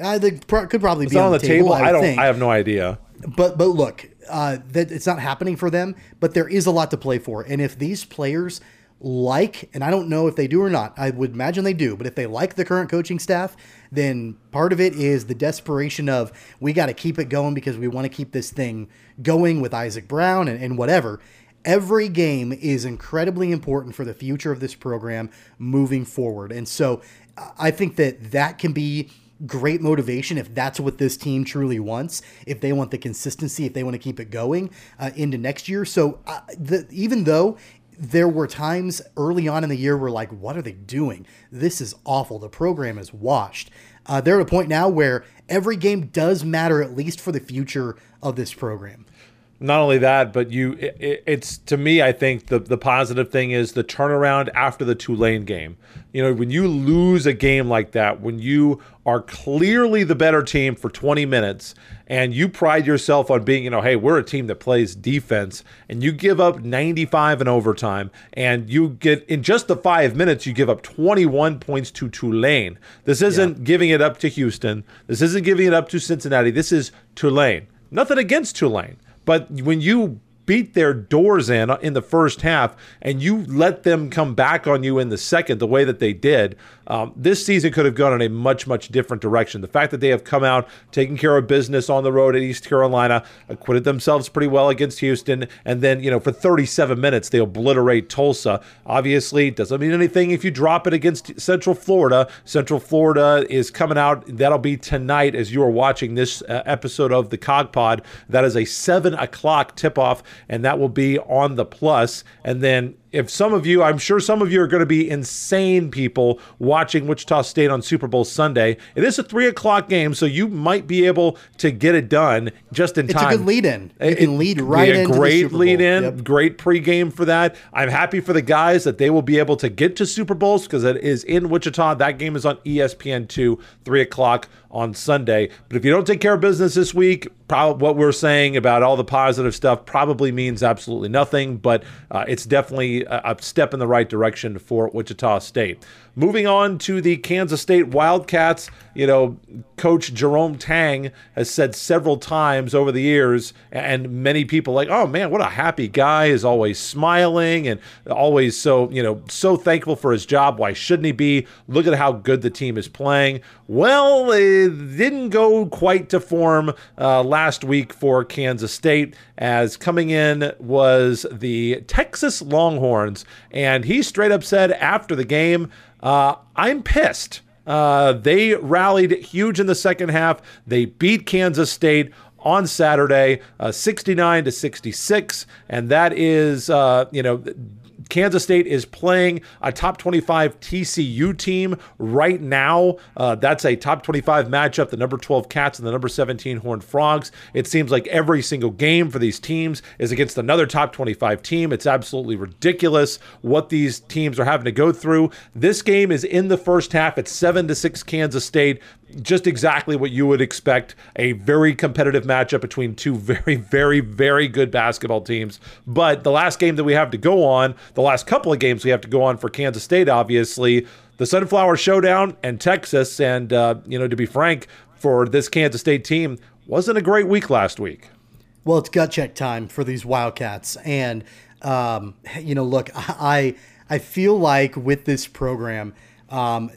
uh, they pro- could probably be on, on the table? I, I, don't. Think. I have no idea. but but look, uh, that it's not happening for them. But there is a lot to play for, and if these players like, and I don't know if they do or not, I would imagine they do. But if they like the current coaching staff, then part of it is the desperation of we got to keep it going because we want to keep this thing going with Isaac Brown and, and whatever. Every game is incredibly important for the future of this program moving forward. And so I think that that can be great motivation if that's what this team truly wants, if they want the consistency, if they want to keep it going uh, into next year. So uh, the, even though there were times early on in the year where like, what are they doing? This is awful. The program is washed. Uh, they're at a point now where every game does matter, at least for the future of this program. Not only that, but you, it, it- it's to me, I think the the positive thing is the turnaround after the Tulane game. You know, when you lose a game like that, when you are clearly the better team for 20 minutes, and you pride yourself on being, you know, hey, we're a team that plays defense, and you give up 95 in overtime, and you get in just the five minutes, you give up 21 points to Tulane. This isn't giving it up to Houston. This isn't giving it up to Cincinnati. This is Tulane. Nothing against Tulane. But when you beat their doors in in the first half and you let them come back on you in the second the way that they did, um, this season could have gone in a much, much different direction. The fact that they have come out, taking care of business on the road at East Carolina, acquitted themselves pretty well against Houston, and then, you know, for 37 minutes, they obliterate Tulsa. Obviously, doesn't mean anything if you drop it against Central Florida. Central Florida is coming out. That'll be tonight as you are watching this uh, episode of the Cog Pod. That is a 7 o'clock tip off, and that will be on the plus. And then if some of you, I'm sure some of you are going to be insane people watching Wichita State on Super Bowl Sunday. It is a three o'clock game, so you might be able to get it done just in It's time. a good lead in. You It- can lead right a into the great Super lead Bowl. in, Yep. great pregame for that. I'm happy for the guys that they will be able to get to Super Bowls because it is in Wichita. That game is on ESPN two, three o'clock on Sunday. But if you don't take care of business this week, what we're saying about all the positive stuff probably means absolutely nothing. But uh, it's definitely a, step in the right direction for Wichita State. Moving on to the Kansas State Wildcats, you know, Coach Jerome Tang has said several times over the years, and many people like, oh man, what a happy guy is always smiling and always so, you know, so thankful for his job. Why shouldn't he be? Look at how good the team is playing. Well, it didn't go quite to form uh, last week for Kansas State, as coming in was the Texas Longhorns, and he straight up said after the game, uh, I'm pissed. Uh, they rallied huge in the second half. They beat Kansas State on Saturday, uh, 69 to 66, and that is, uh, you know. Kansas State is playing a top 25 TCU team right now. Uh, that's a top 25 matchup, the number 12 Cats and the number 17 Horned Frogs. It seems like every single game for these teams is against another top 25 team. It's absolutely ridiculous what these teams are having to go through. This game is in the first half. It's 7 to 6 Kansas State just exactly what you would expect a very competitive matchup between two very, very, very good basketball teams. But the last game that we have to go on, the last couple of games we have to go on for Kansas State, obviously, the Sunflower Showdown and Texas. And, uh, you know, to be frank, for this Kansas State team, wasn't a great week last week. Well, it's gut check time for these Wildcats, and um, you know, look, I I feel like with this program, um,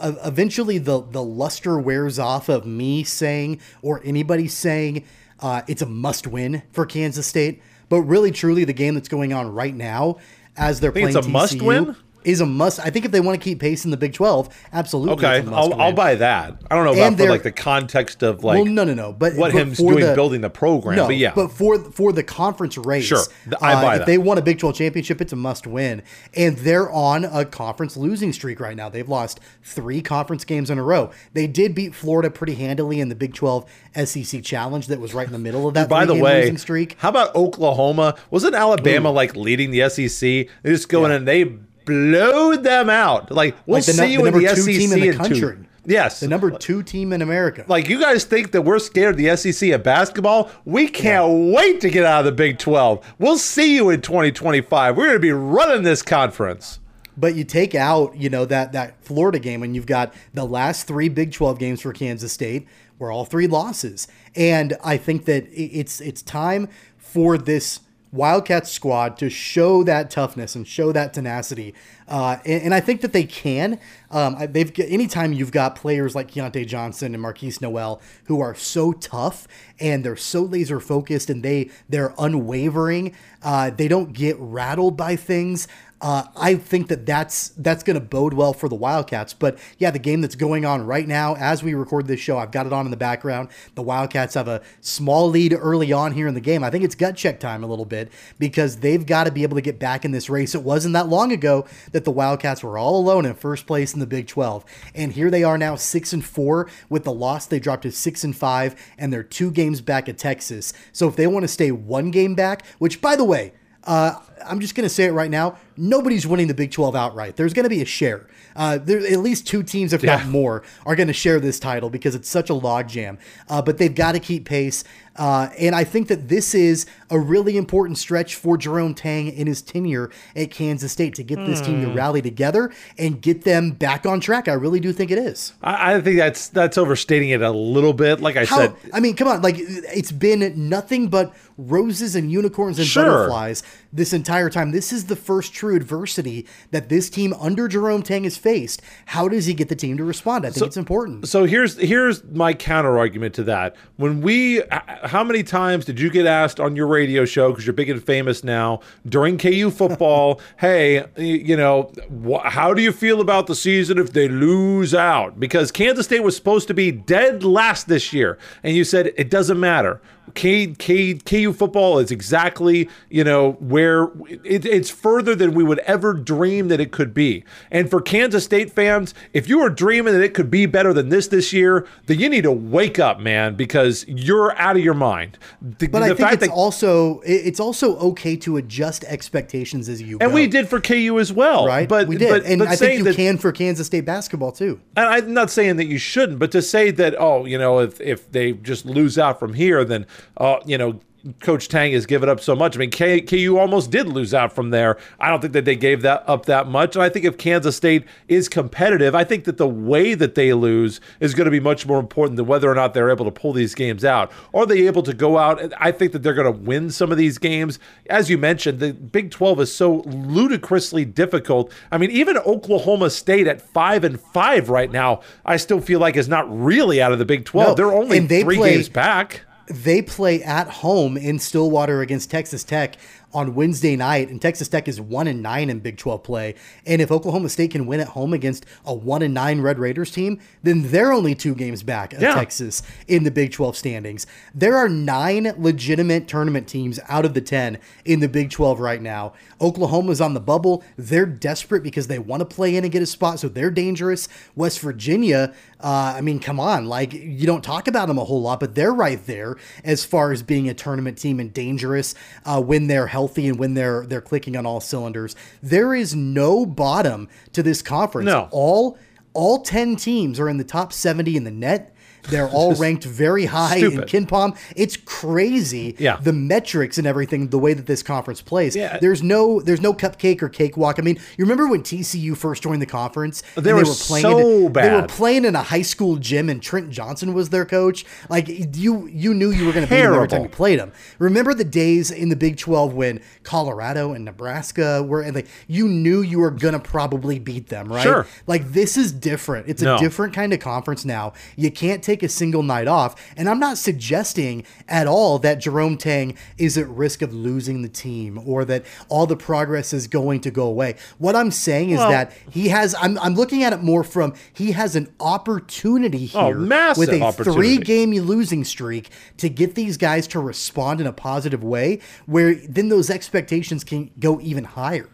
eventually the the luster wears off of me saying or anybody saying uh, it's a must win for Kansas State, but really truly the game that's going on right now as they're Think playing it's a must TCU win? Is a must. I think if they want to keep pace in the Big Twelve, absolutely. Okay, it's a must I'll, I'll buy that. I don't know about for like the context of like well, no, no, no. But what but him doing the- building the program. No, but yeah, but for for the conference race, Sure. I uh, buy if they want a Big 12 championship, it's a must win. And they're on a conference losing streak right now. They've lost three conference games in a row. They did beat Florida pretty handily in the Big 12 SEC challenge that was right in the middle of that By the way, losing streak. how about Oklahoma? Wasn't Alabama like leading the SEC? They just go in Yeah. and they blowed them out. Like we'll Like the, see nu- you the in the SEC team in the in two- country. Yes, The number two team in America. like you guys think that we're scared of the SEC at basketball? We can't wait to get out of the Big 12. We'll see you in 2025. We're going to be running this conference. But you take out, you know, that that Florida game, and you've got the last three Big Twelve games for Kansas State were all three losses. And I think that it's it's time for this Wildcats squad to show that toughness and show that tenacity. Uh, and, and I think that they can. Um, they've anytime you've got players like Keyontae Johnson and Markquis Nowell who are so tough and they're so laser focused and they they're unwavering. Uh, they don't get rattled by things. Uh, I think that that's that's going to bode well for the Wildcats. But yeah, the game that's going on right now as we record this show, I've got it on in the background. The Wildcats have a small lead early on here in the game. I think it's gut check time a little bit because they've got to be able to get back in this race. It wasn't that long ago that the Wildcats were all alone in first place in the Big 12, and here they are now six and four with the loss. They dropped to six and five, and they're two games back at Texas. So if they want to stay one game back, which by the way. Uh, I'm just going to say it right now. Nobody's winning the Big 12 outright. There's going to be a share. Uh, there at least two teams, if Yeah. not more, are going to share this title because it's such a logjam. Uh, but they've got to keep pace. Uh, and I think that this is a really important stretch for Jerome Tang in his tenure at Kansas State to get this team Hmm. to rally together and get them back on track. I really do think it is. I, I think that's that's overstating it a little bit. Like I How, said, I mean, come on, like it's been nothing but roses and unicorns and Sure. butterflies this entire time. This is the first true adversity that this team under Jerome Tang has faced. How does he get the team to respond? I think it's important. So here's here's my counter argument to that. When we, how many times did you get asked on your radio show because you're big and famous now during KU football? hey, you know, wh- how do you feel about the season if they lose out? Because Kansas State was supposed to be dead last this year, and you said it doesn't matter. K, K, KU football is exactly you know where it, it's further than we would ever dream that it could be. And for Kansas State fans, if you were dreaming that it could be better than this this year, then you need to wake up, man, because you're out of your mind. The, But the I think fact it's that- also it's also okay to adjust expectations as you and go. we did for KU as well, right, But we did, but, and but I think you that, can for Kansas State basketball too. And I'm not saying that you shouldn't, but to say that, oh, you know, if if they just lose out from here, then, uh, you know, Coach Tang has given up so much. I mean, K- KU almost did lose out from there. I don't think that they gave that up that much. And I think if Kansas State is competitive, I think that the way that they lose is going to be much more important than whether or not they're able to pull these games out. Are they able to go out? And I think that they're going to win some of these games. As you mentioned, the Big 12 is so ludicrously difficult. I mean, even Oklahoma State at five and five right now, I still feel like is not really out of the Big 12. No, they're only they three play- games back. They play at home in Stillwater against Texas Tech on Wednesday night, and Texas Tech is one and nine in Big 12 play. And if Oklahoma State can win at home against a one and nine Red Raiders team, then they're only two games back of Yeah. Texas in the Big 12 standings. There are nine legitimate tournament teams out of the 10 in the Big 12 right now. Oklahoma's on the bubble. They're desperate because they want to play in and get a spot, so they're dangerous. West Virginia, uh, I mean, come on, like you don't talk about them a whole lot, but they're right there as far as being a tournament team and dangerous uh, when they're healthy and when they're they're clicking on all cylinders. There is no bottom to this conference. No. all all ten teams are in the top seventy in the net. They're all ranked very high in Stupid. KenPom. It's crazy. Yeah. The metrics and everything, the way that this conference plays. Yeah. There's no there's no cupcake or cakewalk. I mean, you remember when TCU first joined the conference? and They were playing so in, They were playing in a high school gym and Trent Johnson was their coach. Like you you knew you were going to beat them every time you played them. Remember the days in the Big 12 when Colorado and Nebraska were and like you knew you were going to probably beat them, right? Sure. Like this is different. It's a different kind of conference now. You can't take a single night off. And I'm not suggesting at all that Jerome Tang is at risk of losing the team or that all the progress is going to go away. What I'm saying is Well- that he has I'm, I'm looking at it more from he has an opportunity oh, here Oh, massive with a three game losing streak to get these guys to respond in a positive way where then those expectations can go even higher.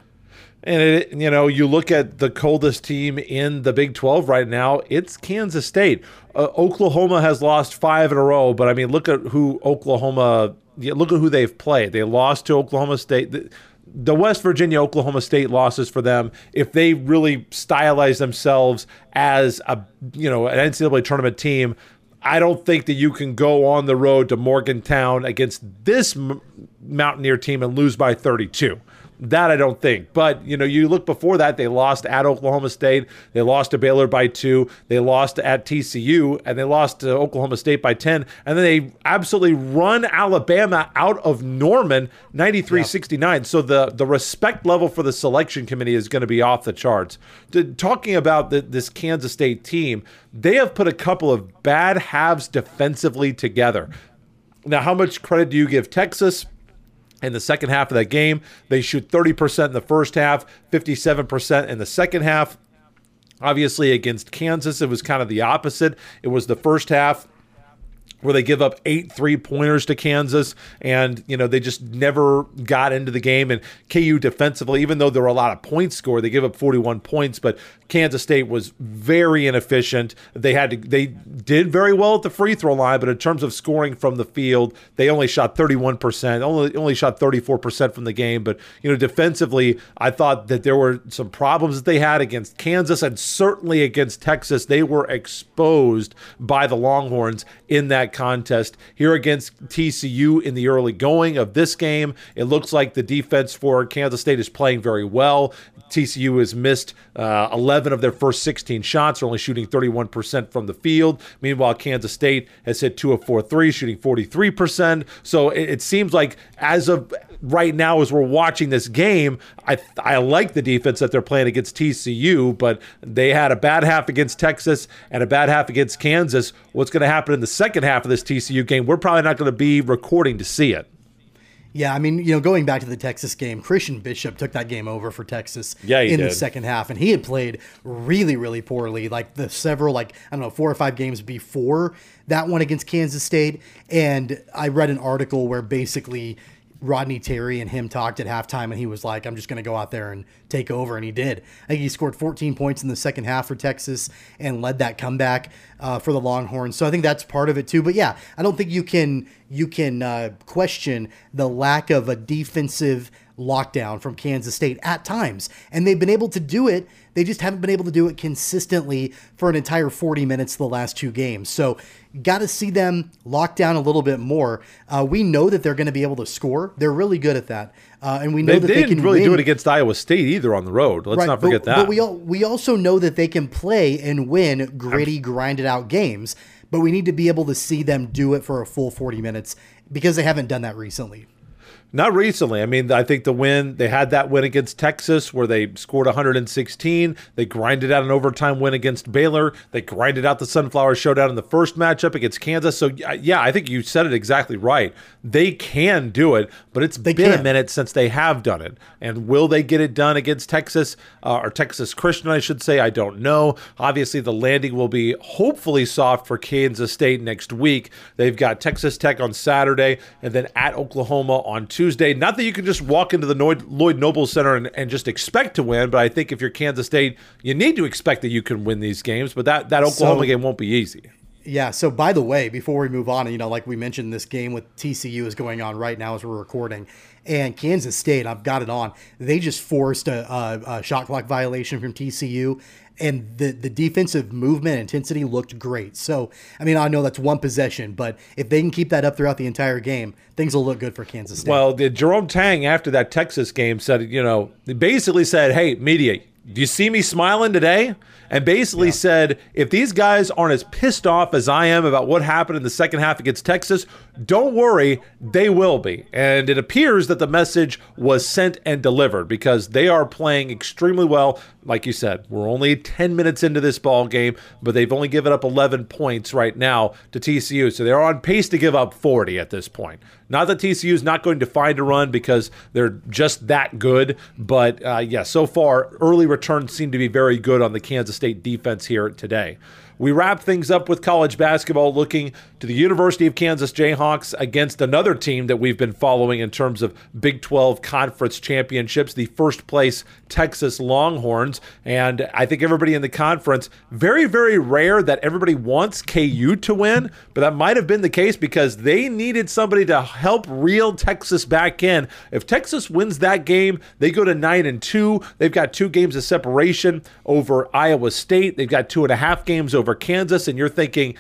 And it, you know, you look at the coldest team in the Big 12 right now, it's Kansas State. Uh, Oklahoma has lost five in a row, but I mean, look at who Oklahoma, yeah, look at who they've played. They lost to Oklahoma State. The, the West Virginia Oklahoma State losses for them, if they really stylize themselves as a, you know, an NCAA tournament team, I don't think that you can go on the road to Morgantown against this Mountaineer team and lose by 32. That I don't think. But, you know, you look before that, they lost at Oklahoma State. They lost to Baylor by two. They lost at TCU, and they lost to Oklahoma State by 10. And then they absolutely run Alabama out of Norman 93 69. So the, the respect level for the selection committee is going to be off the charts. To- talking about the, this Kansas State team, they have put a couple of bad halves defensively together. Now, how much credit do you give Texas? In the second half of that game. They shoot 30% in the first half, 57% in the second half. Obviously, against Kansas, it was kind of the opposite. It was the first half where they give up eight three pointers to Kansas, and you know they just never got into the game. And KU defensively, even though there were a lot of points scored, they give up 41 points, but Kansas State was very inefficient. They had to they did very well at the free throw line, but in terms of scoring from the field, they only shot 31%, only only shot 34% from the game. But you know, defensively, I thought that there were some problems that they had against Kansas and certainly against Texas. They were exposed by the Longhorns in that contest. Here against TCU in the early going of this game, it looks like the defense for Kansas State is playing very well. TCU has missed uh, 11 of their first 16 shots, are only shooting 31% from the field. Meanwhile, Kansas State has hit two of four threes, shooting 43%. So it, it seems like as of right now, as we're watching this game, I I like the defense that they're playing against TCU, but they had a bad half against Texas and a bad half against Kansas. What's going to happen in the second half of this TCU game? We're probably not going to be recording to see it. Yeah, I mean, you know, going back to the Texas game, Christian Bishop took that game over for Texas yeah, in did. the second half, and he had played really, really poorly. Like the several, like I don't know, four or five games before that one against Kansas State. And I read an article where basically Rodney Terry and him talked at halftime, and he was like, "I'm just going to go out there and take over," and he did. I think he scored 14 points in the second half for Texas and led that comeback uh, for the Longhorns. So I think that's part of it too. But yeah, I don't think you can you can uh, question the lack of a defensive lockdown from Kansas State at times, and they've been able to do it. They just haven't been able to do it consistently for an entire 40 minutes the last two games. So got to see them lock down a little bit more. Uh, we know that they're going to be able to score. They're really good at that, uh, and we know They, that they they, can really win. do it against Iowa State either on the road. Let's Right, not forget but, that. But we al- we also know that they can play and win gritty, grinded out games. But we need to be able to see them do it for a full 40 minutes because they haven't done that recently. Not recently. I mean, I think the win, they had that win against Texas where they scored 116. They grinded out an overtime win against Baylor. They grinded out the Sunflower Showdown in the first matchup against Kansas. So, yeah, I think you said it exactly right. They can do it, but it's been a minute since they have done it. And will they get it done against Texas uh, or Texas Christian, I should say? I don't know. Obviously, the landing will be hopefully soft for Kansas State next week. They've got Texas Tech on Saturday and then at Oklahoma on Tuesday. Not that you can just walk into the Lloyd, Lloyd Noble Center and, and just expect to win, but I think if you're Kansas State, you need to expect that you can win these games. But that, that Oklahoma So- game won't be easy. Yeah. So by the way, before we move on, you know, like we mentioned, this game with TCU is going on right now as we're recording, and Kansas State, I've got it on. They just forced a, a, a shot clock violation from TCU, and the the defensive movement intensity looked great. So I mean, I know that's one possession, but if they can keep that up throughout the entire game, things will look good for Kansas State. Well, Jerome Tang after that Texas game said, you know, basically said, "Hey, media, do you see me smiling today?" And basically said, if these guys aren't as pissed off as I am about what happened in the second half against Texas, don't worry, they will be. And it appears that the message was sent and delivered because they are playing extremely well. Like you said, we're only 10 minutes into this ball game, but they've only given up 11 points right now to TCU. So they're on pace to give up 40 at this point. Not that TCU is not going to find a run because they're just that good, but uh, yeah, so far early returns seem to be very good on the Kansas State defense here today. We wrap things up with college basketball, looking to the University of Kansas Jayhawks against another team that we've been following in terms of Big 12 conference championships, the first place Texas Longhorns. And I think everybody in the conference, very, very rare that everybody wants KU to win, but that might have been the case because they needed somebody to help reel Texas back in. If Texas wins that game, they go to 9 and 2. They've got two games of separation over Iowa State, they've got two and a half games over Kansas, and you're thinking,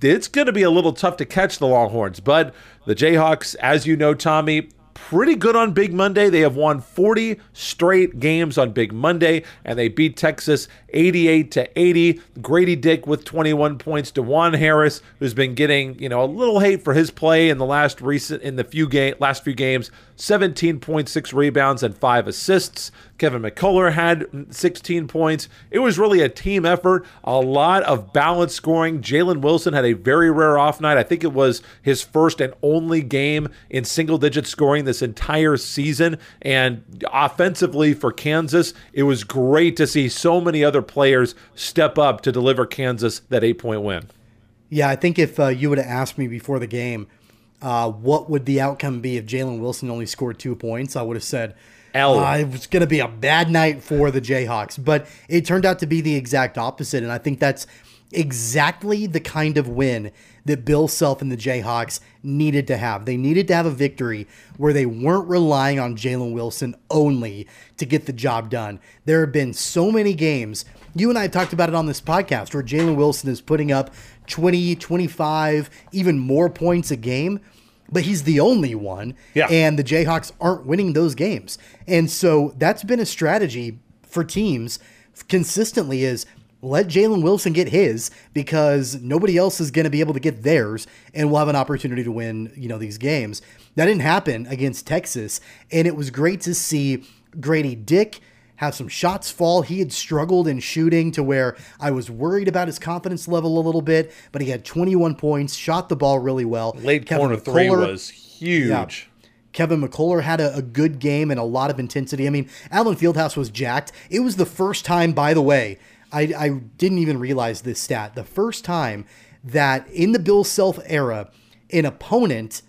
it's going to be a little tough to catch the Longhorns. But the Jayhawks, as you know, Tommy, pretty good on Big Monday. They have won 40 straight games on Big Monday, and they beat Texas 88 to 80. Grady Dick with 21 points. Dajuan Harris, who's been getting you know a little hate for his play in the last recent in the few game last few games, 17.6 rebounds and five assists. Kevin McCullar had 16 points. It was really a team effort, a lot of balanced scoring. Jalen Wilson had a very rare off night. I think it was his first and only game in single digit scoring this entire season. And offensively for Kansas, it was great to see so many other players step up to deliver Kansas that eight point win. Yeah, I think if uh, you would have asked me before the game, uh, what would the outcome be if Jalen Wilson only scored two points, I would have said L. uh, it was going to be a bad night for the Jayhawks. But it turned out to be the exact opposite, and I think that's exactly the kind of win that Bill Self and the Jayhawks needed to have. They needed to have a victory where they weren't relying on Jalen Wilson only to get the job done. There have been so many games. You and I talked about it on this podcast where Jalen Wilson is putting up 20, 25, even more points a game, but he's the only one. Yeah. And the Jayhawks aren't winning those games. And so that's been a strategy for teams consistently is let Jalen Wilson get his because nobody else is going to be able to get theirs and we'll have an opportunity to win, you know, these games. That didn't happen against Texas and it was great to see Grady Dick have some shots fall. He had struggled in shooting to where I was worried about his confidence level a little bit, but he had 21 points, shot the ball really well. Late Kevin corner three was huge. Yeah. Kevin McCullar had a, a good game and a lot of intensity. I mean, Allen Fieldhouse was jacked. It was the first time, by the way, I, I didn't even realize this stat. The first time that in the Bill Self era, an opponent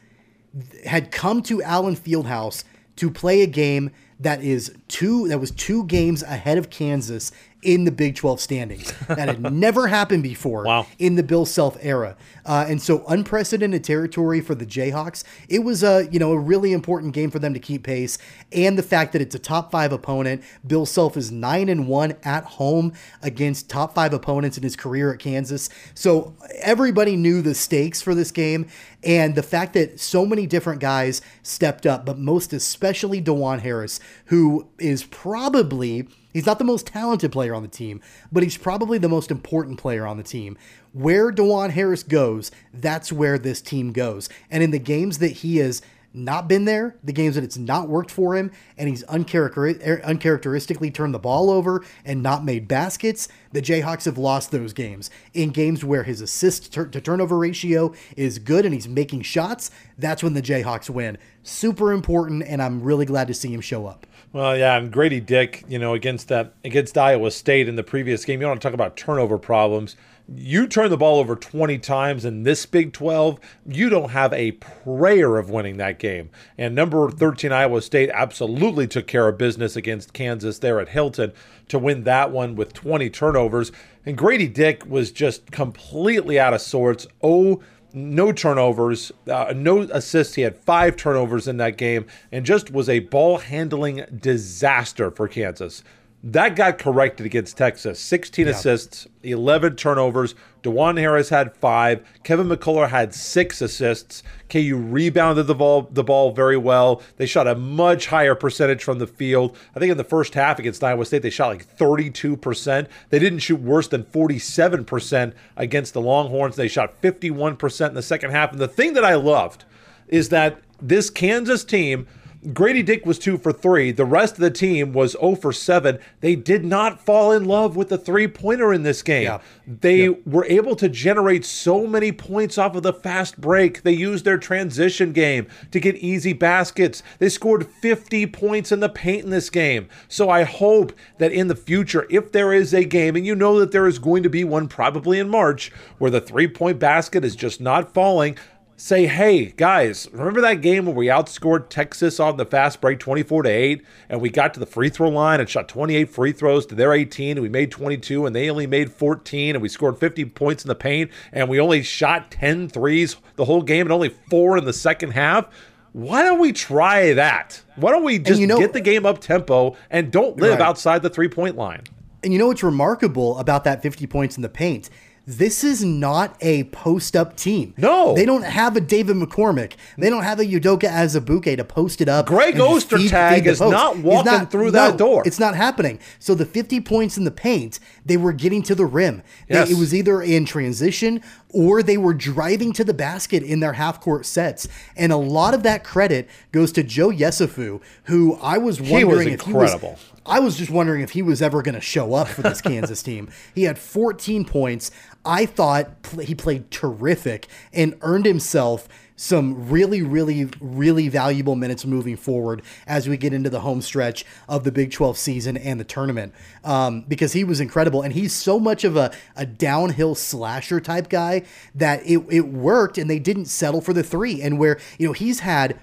had come to Allen Fieldhouse to play a game that is two that was two games ahead of Kansas in the Big 12 standings. That had never happened before Wow. in the Bill Self era. Uh, and so unprecedented territory for the Jayhawks. It was a, you know, a really important game for them to keep pace. And the fact that it's a top five opponent. Bill Self is nine and one at home against top five opponents in his career at Kansas. So everybody knew the stakes for this game. And the fact that so many different guys stepped up, but most especially Dajuan Harris, who is probably He's not the most talented player on the team, but he's probably the most important player on the team. Where Dajuan Harris goes, that's where this team goes. And in the games that he has not been there, the games that it's not worked for him, and he's uncharacter- uncharacteristically turned the ball over and not made baskets, the Jayhawks have lost those games. In games where his assist to turnover ratio is good and he's making shots, that's when the Jayhawks win. Super important, and I'm really glad to see him show up. Well, yeah, and Grady Dick, you know, against that against Iowa State in the previous game, you want to talk about turnover problems. You turn the ball over 20 times in this Big 12, you don't have a prayer of winning that game. And number 13 Iowa State absolutely took care of business against Kansas there at Hilton to win that one with 20 turnovers. And Grady Dick was just completely out of sorts. Oh, no turnovers, uh, no assists. He had five turnovers in that game and just was a ball handling disaster for Kansas. That got corrected against Texas. 16 assists, 11 turnovers. Dajuan Harris had five. Kevin McCullar had six assists. KU rebounded the ball, the ball very well. They shot a much higher percentage from the field. I think in the first half against Iowa State, they shot like 32%. They didn't shoot worse than 47% against the Longhorns. They shot 51% in the second half. And the thing that I loved is that this Kansas team Grady Dick was two for three. The rest of the team was 0 for seven. They did not fall in love with the three pointer in this game. Yeah. They were able to generate so many points off of the fast break. They used their transition game to get easy baskets. They scored 50 points in the paint in this game. So I hope that in the future, if there is a game, and you know that there is going to be one probably in March, where the three point basket is just not falling say, hey, guys, remember that game where we outscored Texas on the fast break 24 to 8 and we got to the free throw line and shot 28 free throws to their 18 and we made 22 and they only made 14 and we scored 50 points in the paint and we only shot 10 threes the whole game and only 4 in the second half? Why don't we try that? Why don't we just you know- get the game up tempo and don't live Right. outside the three-point line? And you know what's remarkable about that 50 points in the paint? This is not a post up team. No. They don't have a David McCormick. They don't have a Udoka Azubuike to post it up. Greg Ostertag is post. not walking through that no, door. It's not happening. So the 50 points in the paint, they were getting to the rim. They- Yes. it was either in transition or they were driving to the basket in their half court sets. And a lot of that credit goes to Joe Yesufu, who I was was wondering if he was incredible. I was just wondering if he was ever going to show up for this Kansas team. He had 14 points. I thought pl- he played terrific and earned himself some really, really, really valuable minutes moving forward as we get into the home stretch of the Big 12 season and the tournament um, because he was incredible. And he's so much of a, a downhill slasher type guy that it, it worked and they didn't settle for the three. And where, you know, he's had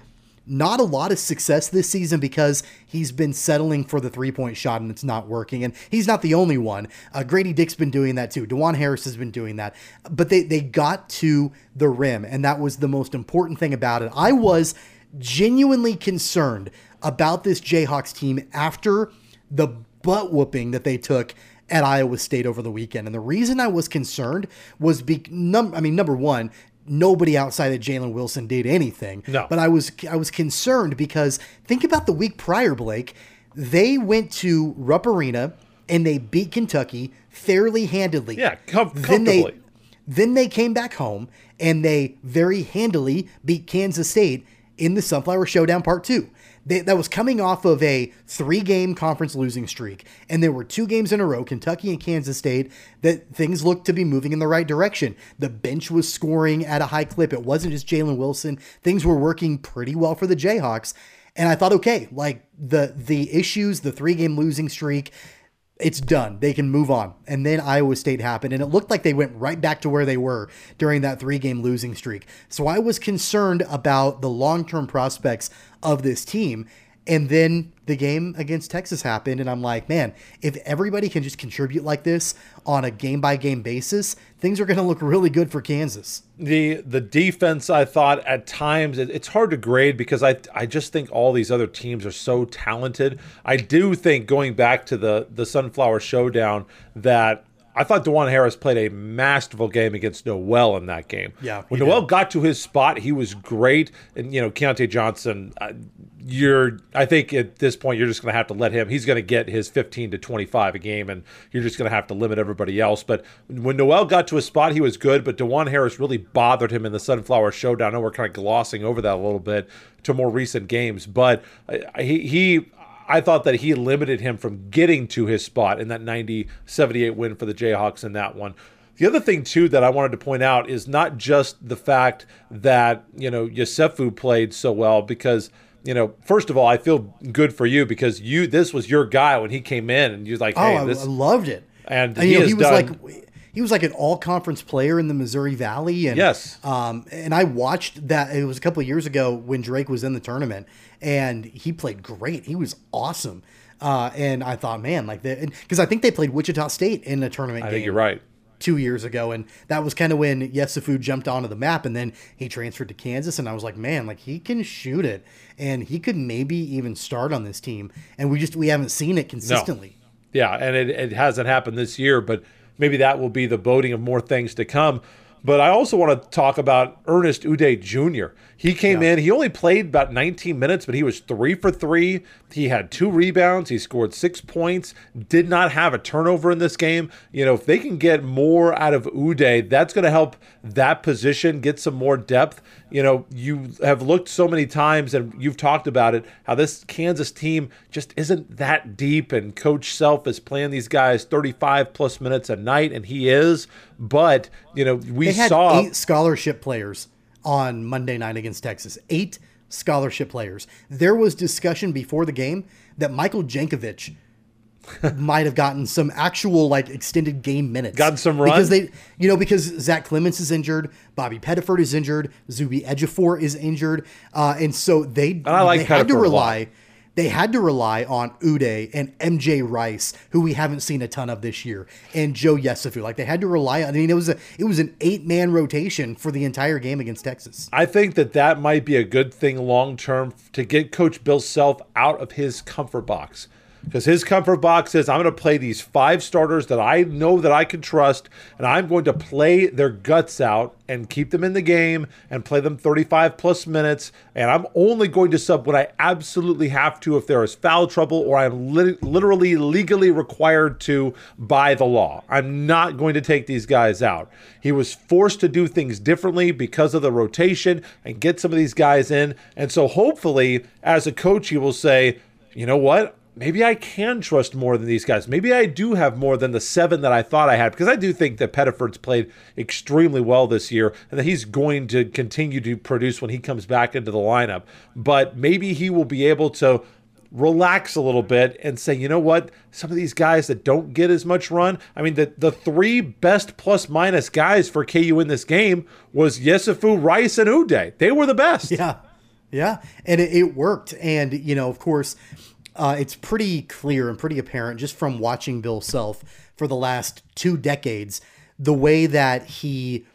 not a lot of success this season because he's been settling for the three point shot and it's not working. And he's not the only one. Uh, Grady Dick's been doing that too. Dajuan Harris has been doing that. But they, they got to the rim, and that was the most important thing about it. I was genuinely concerned about this Jayhawks team after the butt whooping that they took at Iowa State over the weekend. And the reason I was concerned was be num- I mean number 1, nobody outside of Jalen Wilson did anything. No. But I was I was concerned because think about the week prior, Blake. They went to Rupp Arena and they beat Kentucky fairly handedly. Yeah, com- Then they then they came back home and they very handily beat Kansas State in the Sunflower Showdown Part 2. They, that was coming off of a three game conference losing streak. And there were two games in a row, Kentucky and Kansas State, that things looked to be moving in the right direction. The bench was scoring at a high clip. It wasn't just Jalen Wilson. Things were working pretty well for the Jayhawks. And I thought, okay, like the the issues, the three game losing streak, it's done. They can move on. And then Iowa State happened, and it looked like they went right back to where they were during that three game losing streak. So I was concerned about the long term prospects of this team. And then the game against Texas happened, and I'm like, man, if everybody can just contribute like this on a game by game basis, things are going to look really good for Kansas. the the defense I thought at times it, it's hard to grade because I I just think all these other teams are so talented. I do think going back to the the Sunflower Showdown that I thought Dajuan Harris played a masterful game against Nowell in that game. Yeah, when Nowell did. got to his spot, he was great. And you know, Keyontae Johnson, uh, you're I think at this point you're just going to have to let him. He's going to get his 15 to 25 a game, and you're just going to have to limit everybody else. But when Nowell got to his spot, he was good. But Dajuan Harris really bothered him in the Sunflower Showdown. I know we're kind of glossing over that a little bit to more recent games, but uh, he he. I thought that he limited him from getting to his spot in that 90 78 win for the Jayhawks in that one. The other thing too that I wanted to point out is not just the fact that you know Yesufu played so well because you know first of all I feel good for you because you this was your guy when he came in and you're like Oh, hey I, this I loved it. and And, he know, has he was done- like he was like an all conference player in the Missouri Valley. And Yes. um, and I watched that. It was a couple of years ago when Drake was in the tournament, and he played great. He was awesome. Uh, and I thought, man, like that, because I think they played Wichita State in a tournament. I game think you're right. two years ago, and that was kind of when Yesufu jumped onto the map, and then he transferred to Kansas, and I was like, man, like he can shoot it, and he could maybe even start on this team, and we just we haven't seen it consistently. Yeah, and it, it hasn't happened this year, but maybe that will be the boding of more things to come. But I also want to talk about Ernest Udeh Jr. He came in, he only played about 19 minutes, but he was three for three. He had two rebounds, he scored six points, did not have a turnover in this game. You know, if they can get more out of Uday, that's going to help that position get some more depth. You know, you have looked so many times and you've talked about it, how this Kansas team just isn't that deep. And Coach Self is playing these guys 35 plus minutes a night, and he is. But, you know, we saw. eight scholarship players on Monday night against Texas. Eight scholarship players. There was discussion before the game that Michael Jankovic might have gotten some actual like extended game minutes. Gotten some run? because they, you know, because Zach Clemence is injured, Bobby Pettiford is injured, Zuby Ejiofor is injured, uh, and so they I like they had to Pettiford a lot. rely. They had to rely on Udeh and MJ Rice, who we haven't seen a ton of this year, and Joe Yesufu. Like they had to rely on. I mean, it was a it was an eight man rotation for the entire game against Texas. I think that that might be a good thing long term to get Coach Bill Self out of his comfort box. Because his comfort box is, I'm going to play these five starters that I know that I can trust, and I'm going to play their guts out and keep them in the game and play them 35 plus minutes. And I'm only going to sub when I absolutely have to if there is foul trouble or I'm lit- literally legally required to by the law. I'm not going to take these guys out. He was forced to do things differently because of the rotation and get some of these guys in. And so hopefully, as a coach, he will say, you know what? Maybe I can trust more than these guys. Maybe I do have more than the seven that I thought I had because I do think that Pettiford's played extremely well this year and that he's going to continue to produce when he comes back into the lineup. But maybe he will be able to relax a little bit and say, you know what, some of these guys that don't get as much run. I mean, the the three best plus minus guys for KU in this game was Yesufu, Rice, and Udeh. They were the best. Yeah, yeah, and it, it worked. And you know, of course, uh, it's pretty clear and pretty apparent just from watching Bill Self for the last two decades the way that he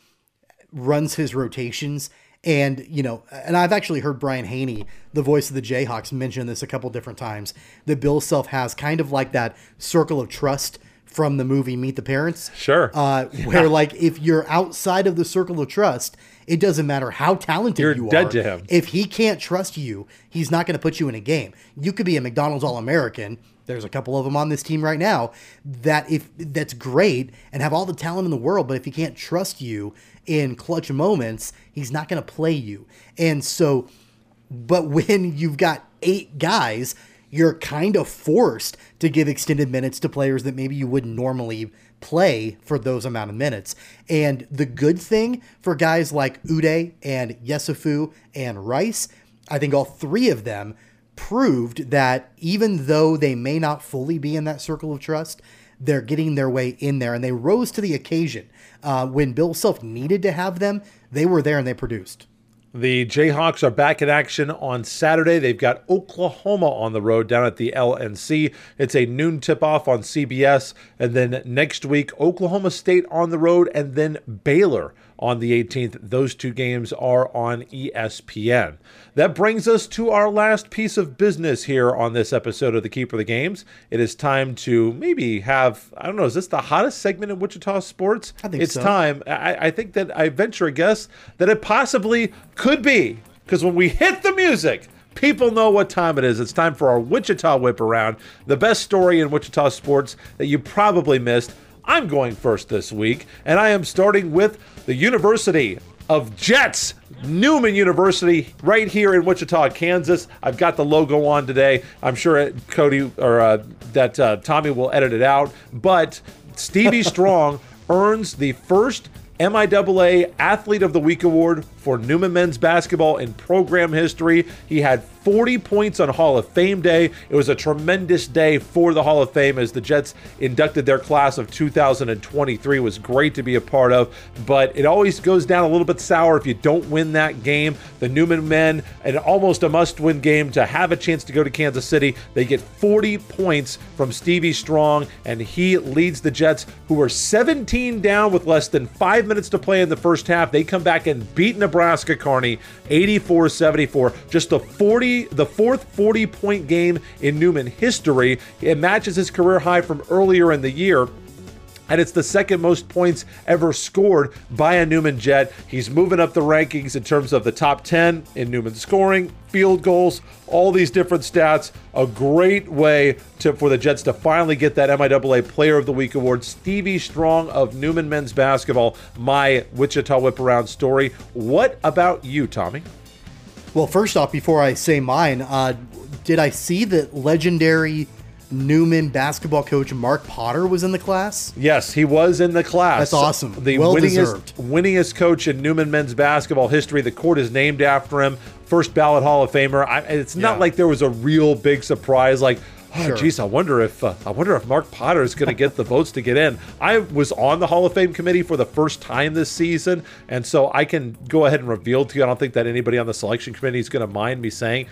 runs his rotations and, you know, and I've actually heard Brian Hanni, the voice of the Jayhawks, mention this a couple different times. That Bill Self has kind of like that circle of trust from the movie Meet the Parents. Sure. Uh, where, like, if you're outside of the circle of trust, it doesn't matter how talented You're you dead are. to him. If he can't trust you, he's not going to put you in a game. You could be a McDonald's All American. There's a couple of them on this team right now that if that's great and have all the talent in the world, but if he can't trust you in clutch moments, he's not going to play you. And so, but when you've got eight guys, you're kind of forced to give extended minutes to players that maybe you wouldn't normally play for those amount of minutes. And the good thing for guys like Udeh and Yesufu and Rice, I think all three of them proved that even though they may not fully be in that circle of trust, they're getting their way in there and they rose to the occasion. Uh, when Bill Self needed to have them, they were there and they produced. The Jayhawks are back in action on Saturday. They've got Oklahoma on the road down at the LNC. It's a noon tip off on CBS. And then next week, Oklahoma State on the road and then Baylor on the 18th. Those two games are on ESPN. That brings us to our last piece of business here on this episode of the Keeper of the Games. It is time to maybe have, I don't know, is this the hottest segment in Wichita sports? I think so. it's so. time. I, I think that I venture a guess that it possibly could be. Because when we hit the music, people know what time it is. It's time for our Wichita Whip Around, the best story in Wichita sports that you probably missed. I'm going first this week, and I am starting with the University of Jets, Newman University, right here in Wichita, Kansas. I've got the logo on today. I'm sure Cody or uh, that uh, Tommy will edit it out, but Stevie Strong earns the first MIAA Athlete of the Week award for Newman men's basketball in program history. He had 40 points on Hall of Fame Day. It was a tremendous day for the Hall of Fame as the Jets inducted their class of 2023. It was great to be a part of, but it always goes down a little bit sour if you don't win that game. The Newman men, and almost a must-win game to have a chance to go to Kansas City. They get 40 points from Stevie Strong, and he leads the Jets, who were 17 down with less than five minutes to play in the first half. They come back and beat Nebraska Kearney 84-74. Just the 40, the fourth 40-point game in Newman history. It matches his career high from earlier in the year and it's the second most points ever scored by a Newman Jet. He's moving up the rankings in terms of the top 10 in Newman scoring, field goals, all these different stats. A great way to for the Jets to finally get that MIAA Player of the Week award. Stevie Strong of Newman men's basketball, my Wichita Whip Around story. What about you, Tommy? Well, first off, before I say mine, uh, did I see that legendary Newman basketball coach Mark Potter was in the class? Yes, he was in the class. That's awesome. The Well winningest, deserved. winningest coach in Newman men's basketball history. The court is named after him. First ballot Hall of Famer. I, it's not Yeah. like there was a real big surprise. Like, oh, Sure. geez, I wonder if uh, I wonder if Mark Potter is going to get the votes to get in. I was on the Hall of Fame committee for the first time this season, and so I can go ahead and reveal to you. I don't think that anybody on the selection committee is going to mind me saying.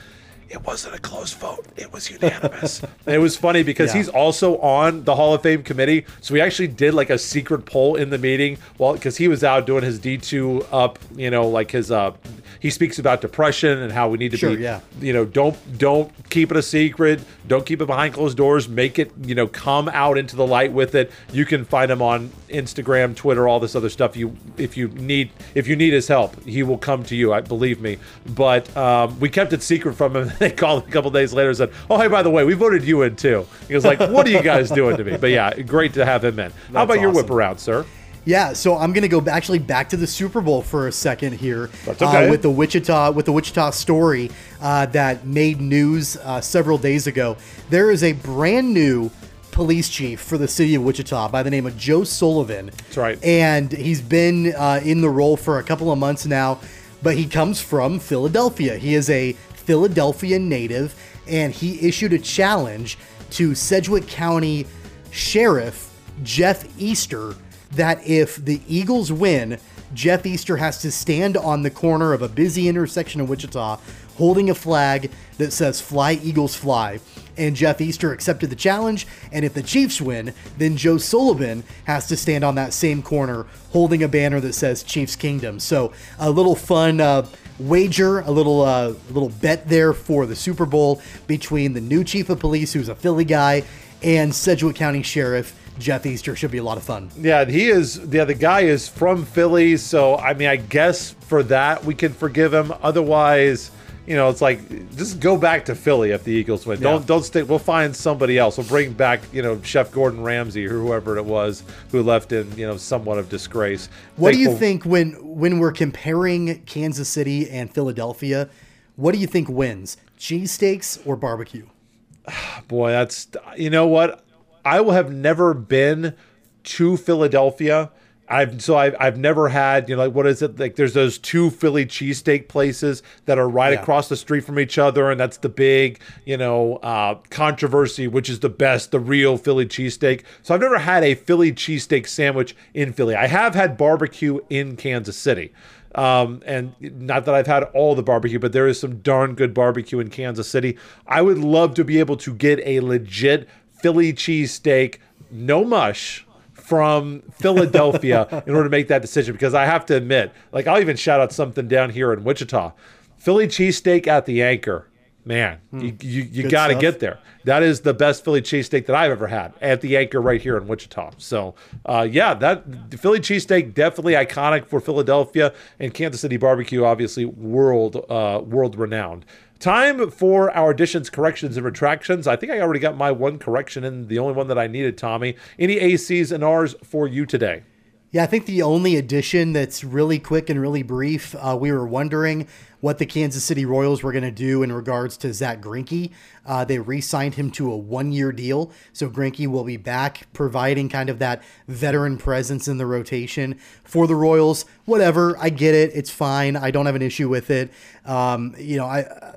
It wasn't a close vote. It was unanimous. it was funny because Yeah. he's also on the Hall of Fame committee. So we actually did like a secret poll in the meeting. Well, because he was out doing his D2 up, you know, like his, uh, he speaks about depression and how we need to Sure, be, yeah. you know, don't, don't keep it a secret. Don't keep it behind closed doors. Make it, you know, come out into the light with it. You can find him on Instagram, Twitter, all this other stuff. You, if you need, if you need his help, he will come to you. I believe me. But um, we kept it secret from him. they called a couple days later and said, "Oh, hey, by the way, we voted you in too." He was like, "What are you guys doing to me?" But yeah, great to have him in. How That's about your whip awesome. around, sir? Yeah, so I'm gonna go actually back to the Super Bowl for a second here That's okay. uh, with the Wichita with the Wichita story uh, that made news uh, several days ago. There is a brand new police chief for the city of Wichita by the name of Joe Sullivan. That's right. and he's been uh, in the role for a couple of months now. But he comes from Philadelphia. He is a Philadelphia native, and he issued a challenge to Sedgwick County Sheriff Jeff Easter that if the Eagles win, Jeff Easter has to stand on the corner of a busy intersection in Wichita holding a flag that says Fly Eagles Fly. And Jeff Easter accepted the challenge. And if the Chiefs win, then Joe Sullivan has to stand on that same corner holding a banner that says Chiefs Kingdom. So a little fun uh, wager, a little uh, little bet there for the Super Bowl between the new chief of police, who's a Philly guy, and Sedgwick County Sheriff Jeff Easter. Should be a lot of fun. Yeah, he is. Yeah, the guy is from Philly, so I mean, I guess for that we can forgive him. Otherwise, you know, it's like just go back to Philly if the Eagles win. Don't don't stay. We'll find somebody else. We'll bring back you know Chef Gordon Ramsay or whoever it was who left in you know somewhat of disgrace. What do you think when when we're comparing Kansas City and Philadelphia? What do you think wins, cheesesteaks or barbecue? Boy, that's you know what I will have never been to Philadelphia. I've so I've, I've never had you know like what is it like? There's those two Philly cheesesteak places that are right Yeah. across the street from each other, and that's the big you know uh, controversy, which is the best, the real Philly cheesesteak. So I've never had a Philly cheesesteak sandwich in Philly. I have had barbecue in Kansas City. Um, and not that I've had all the barbecue, but there is some darn good barbecue in Kansas City. I would love to be able to get a legit Philly cheesesteak, no mush, from Philadelphia in order to make that decision. Because I have to admit, like I'll even shout out something down here in Wichita, Philly cheesesteak at the Anchor. Man, you you, you got to get there. That is the best Philly cheesesteak that I've ever had at the Anchor right here in Wichita. So, uh, yeah, that Philly cheesesteak definitely iconic for Philadelphia and Kansas City barbecue, obviously world uh, world renowned. Time for our additions, corrections, and retractions. I think I already got my one correction and the only one that I needed, Tommy. Any ACs and Rs for you today? Yeah, I think the only addition that's really quick and really brief, uh, we were wondering what the Kansas City Royals were going to do in regards to Zack Greinke. Uh, they re-signed him to a one-year deal, so Greinke will be back, providing kind of that veteran presence in the rotation for the Royals. Whatever, I get it. It's fine. I don't have an issue with it. Um, you know, I.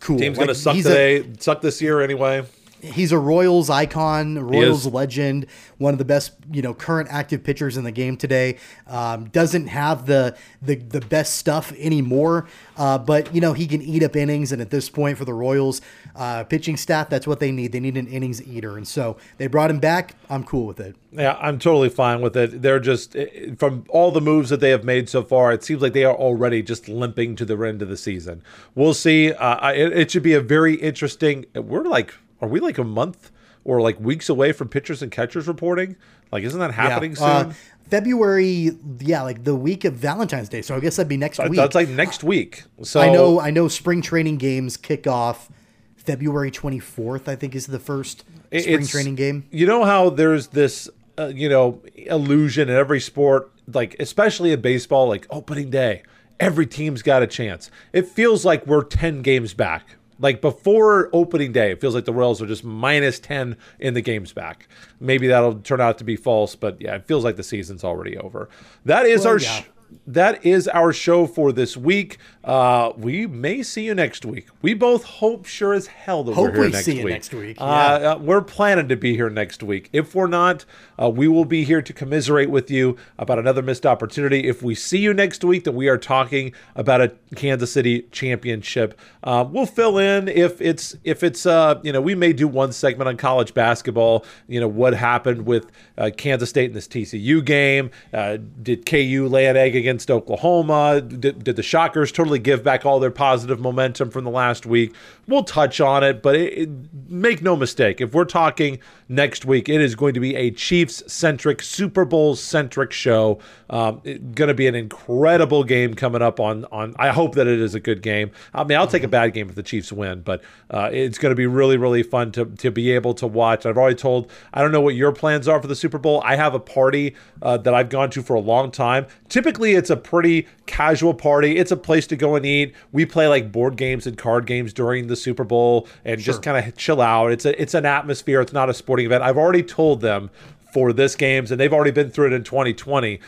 Cool. Team's Like, going to suck he's a- today, suck this year anyway. He's a Royals icon, Royals legend, one of the best you know current active pitchers in the game today. Um, doesn't have the the the best stuff anymore, uh, but you know he can eat up innings, and at this point for the Royals uh, pitching staff, that's what they need. They need an innings eater, and so they brought him back. I'm cool with it. Yeah, I'm totally fine with it. They're just eh, from all the moves that they have made so far. It seems like they are already just limping to the end of the season. We'll see. Uh, it, it should be a very interesting. We're like, are we like a month or like weeks away from pitchers and catchers reporting? Like, isn't that happening soon? Uh, February, yeah, like the week of Valentine's Day. So I guess that'd be next week. That's like next week. So I know. I know. Spring training games kick off February 24th. I think is the first spring training game. You know how there's this, uh, you know, illusion in every sport, like especially in baseball, like opening day, every team's got a chance. It feels like we're 10 games back. Like before opening day, it feels like the Royals are just minus 10 in the games back. Maybe that'll turn out to be false, but yeah, it feels like the season's already over. That is Well, our. yeah. Sh- that is our show for this week. Uh, we may see you next week. We both hope sure as hell that Hope we're here we next see you week. next week, Uh, uh, we're planning to be here next week. If we're not, uh, we will be here to commiserate with you about another missed opportunity. If we see you next week, then we are talking about a Kansas City championship. Uh, we'll fill in if it's if it's uh, you know we may do one segment on college basketball. You know what happened with uh, Kansas State in this TCU game. Uh, did KU lay an egg against Oklahoma? Did, did the Shockers totally give back all their positive momentum from the last week? We'll touch on it, but it, it, make no mistake, if we're talking next week, it is going to be a Chiefs centric, Super Bowl centric show. Um, going to be an incredible game coming up on on. I hope that it is a good game. I mean, I'll take a bad game if the Chiefs win, but uh, it's going to be really really fun to to be able to watch. I've already told. I don't know what your plans are for the Super Bowl. I have a party uh, that I've gone to for a long time. Typically, it's a pretty casual party. It's a place to go and eat. We play like board games and card games during the Super Bowl and just kind of chill out. It's a it's an atmosphere. It's not a sporting event. I've already told them for this games, and they've already been through it in 2020.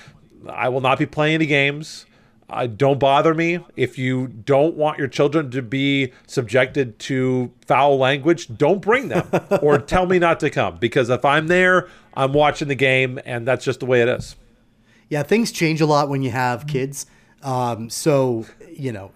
I will not be playing any games. Uh, don't bother me if you don't want your children to be subjected to foul language. Don't bring them or tell me not to come because if I'm there, I'm watching the game, and that's just the way it is. Yeah, things change a lot when you have kids. Um, so you know,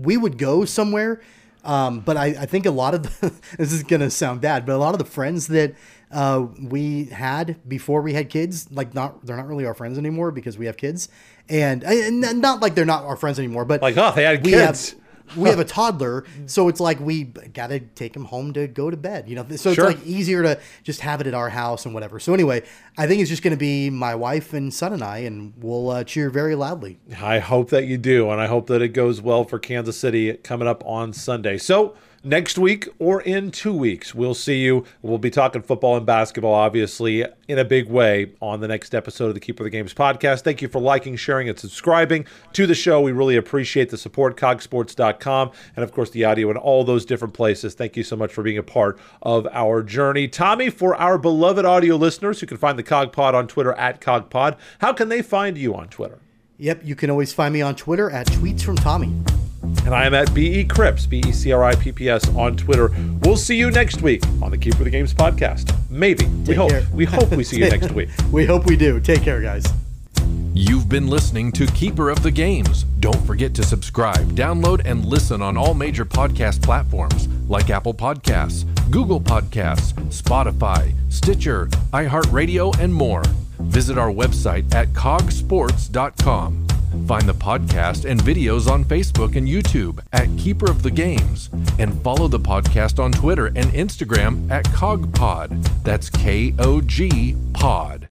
we would go somewhere, um, but I, I, think a lot of the, this is gonna sound bad, but a lot of the friends that uh, we had before we had kids, like not they're not really our friends anymore because we have kids, and, and not like they're not our friends anymore, but like oh they had kids. Have, we have a toddler, so it's like we got to take him home to go to bed. You know, so Sure. it's like easier to just have it at our house and whatever. So anyway, I think it's just going to be my wife and son and I, and we'll uh, cheer very loudly. I hope that you do, and I hope that it goes well for Kansas City coming up on Sunday. So, next week or in two weeks, we'll see you. We'll be talking football and basketball, obviously, in a big way on the next episode of the Keeper of the Games podcast. Thank you for liking, sharing, and subscribing to the show. We really appreciate the support, cogsports.com, and of course, the audio in all those different places. Thank you so much for being a part of our journey. Tommy, for our beloved audio listeners who can find the KOGPod on Twitter at KOGPod, how can they find you on Twitter? Yep, you can always find me on Twitter at tweets from Tommy. And I am at BE Cripps, B E C R I P P S on Twitter. We'll see you next week on the Keeper of the Games podcast. Maybe. we hope. care. We hope we see you next week. We hope we do. Take care, guys. You've been listening to Keeper of the Games. Don't forget to subscribe, download, and listen on all major podcast platforms like Apple Podcasts, Google Podcasts, Spotify, Stitcher, iHeartRadio, and more. Visit our website at cogsports.com. Find the podcast and videos on Facebook and YouTube at Keeper of the Games, and follow the podcast on Twitter and Instagram at KOGPod. That's K O G Pod.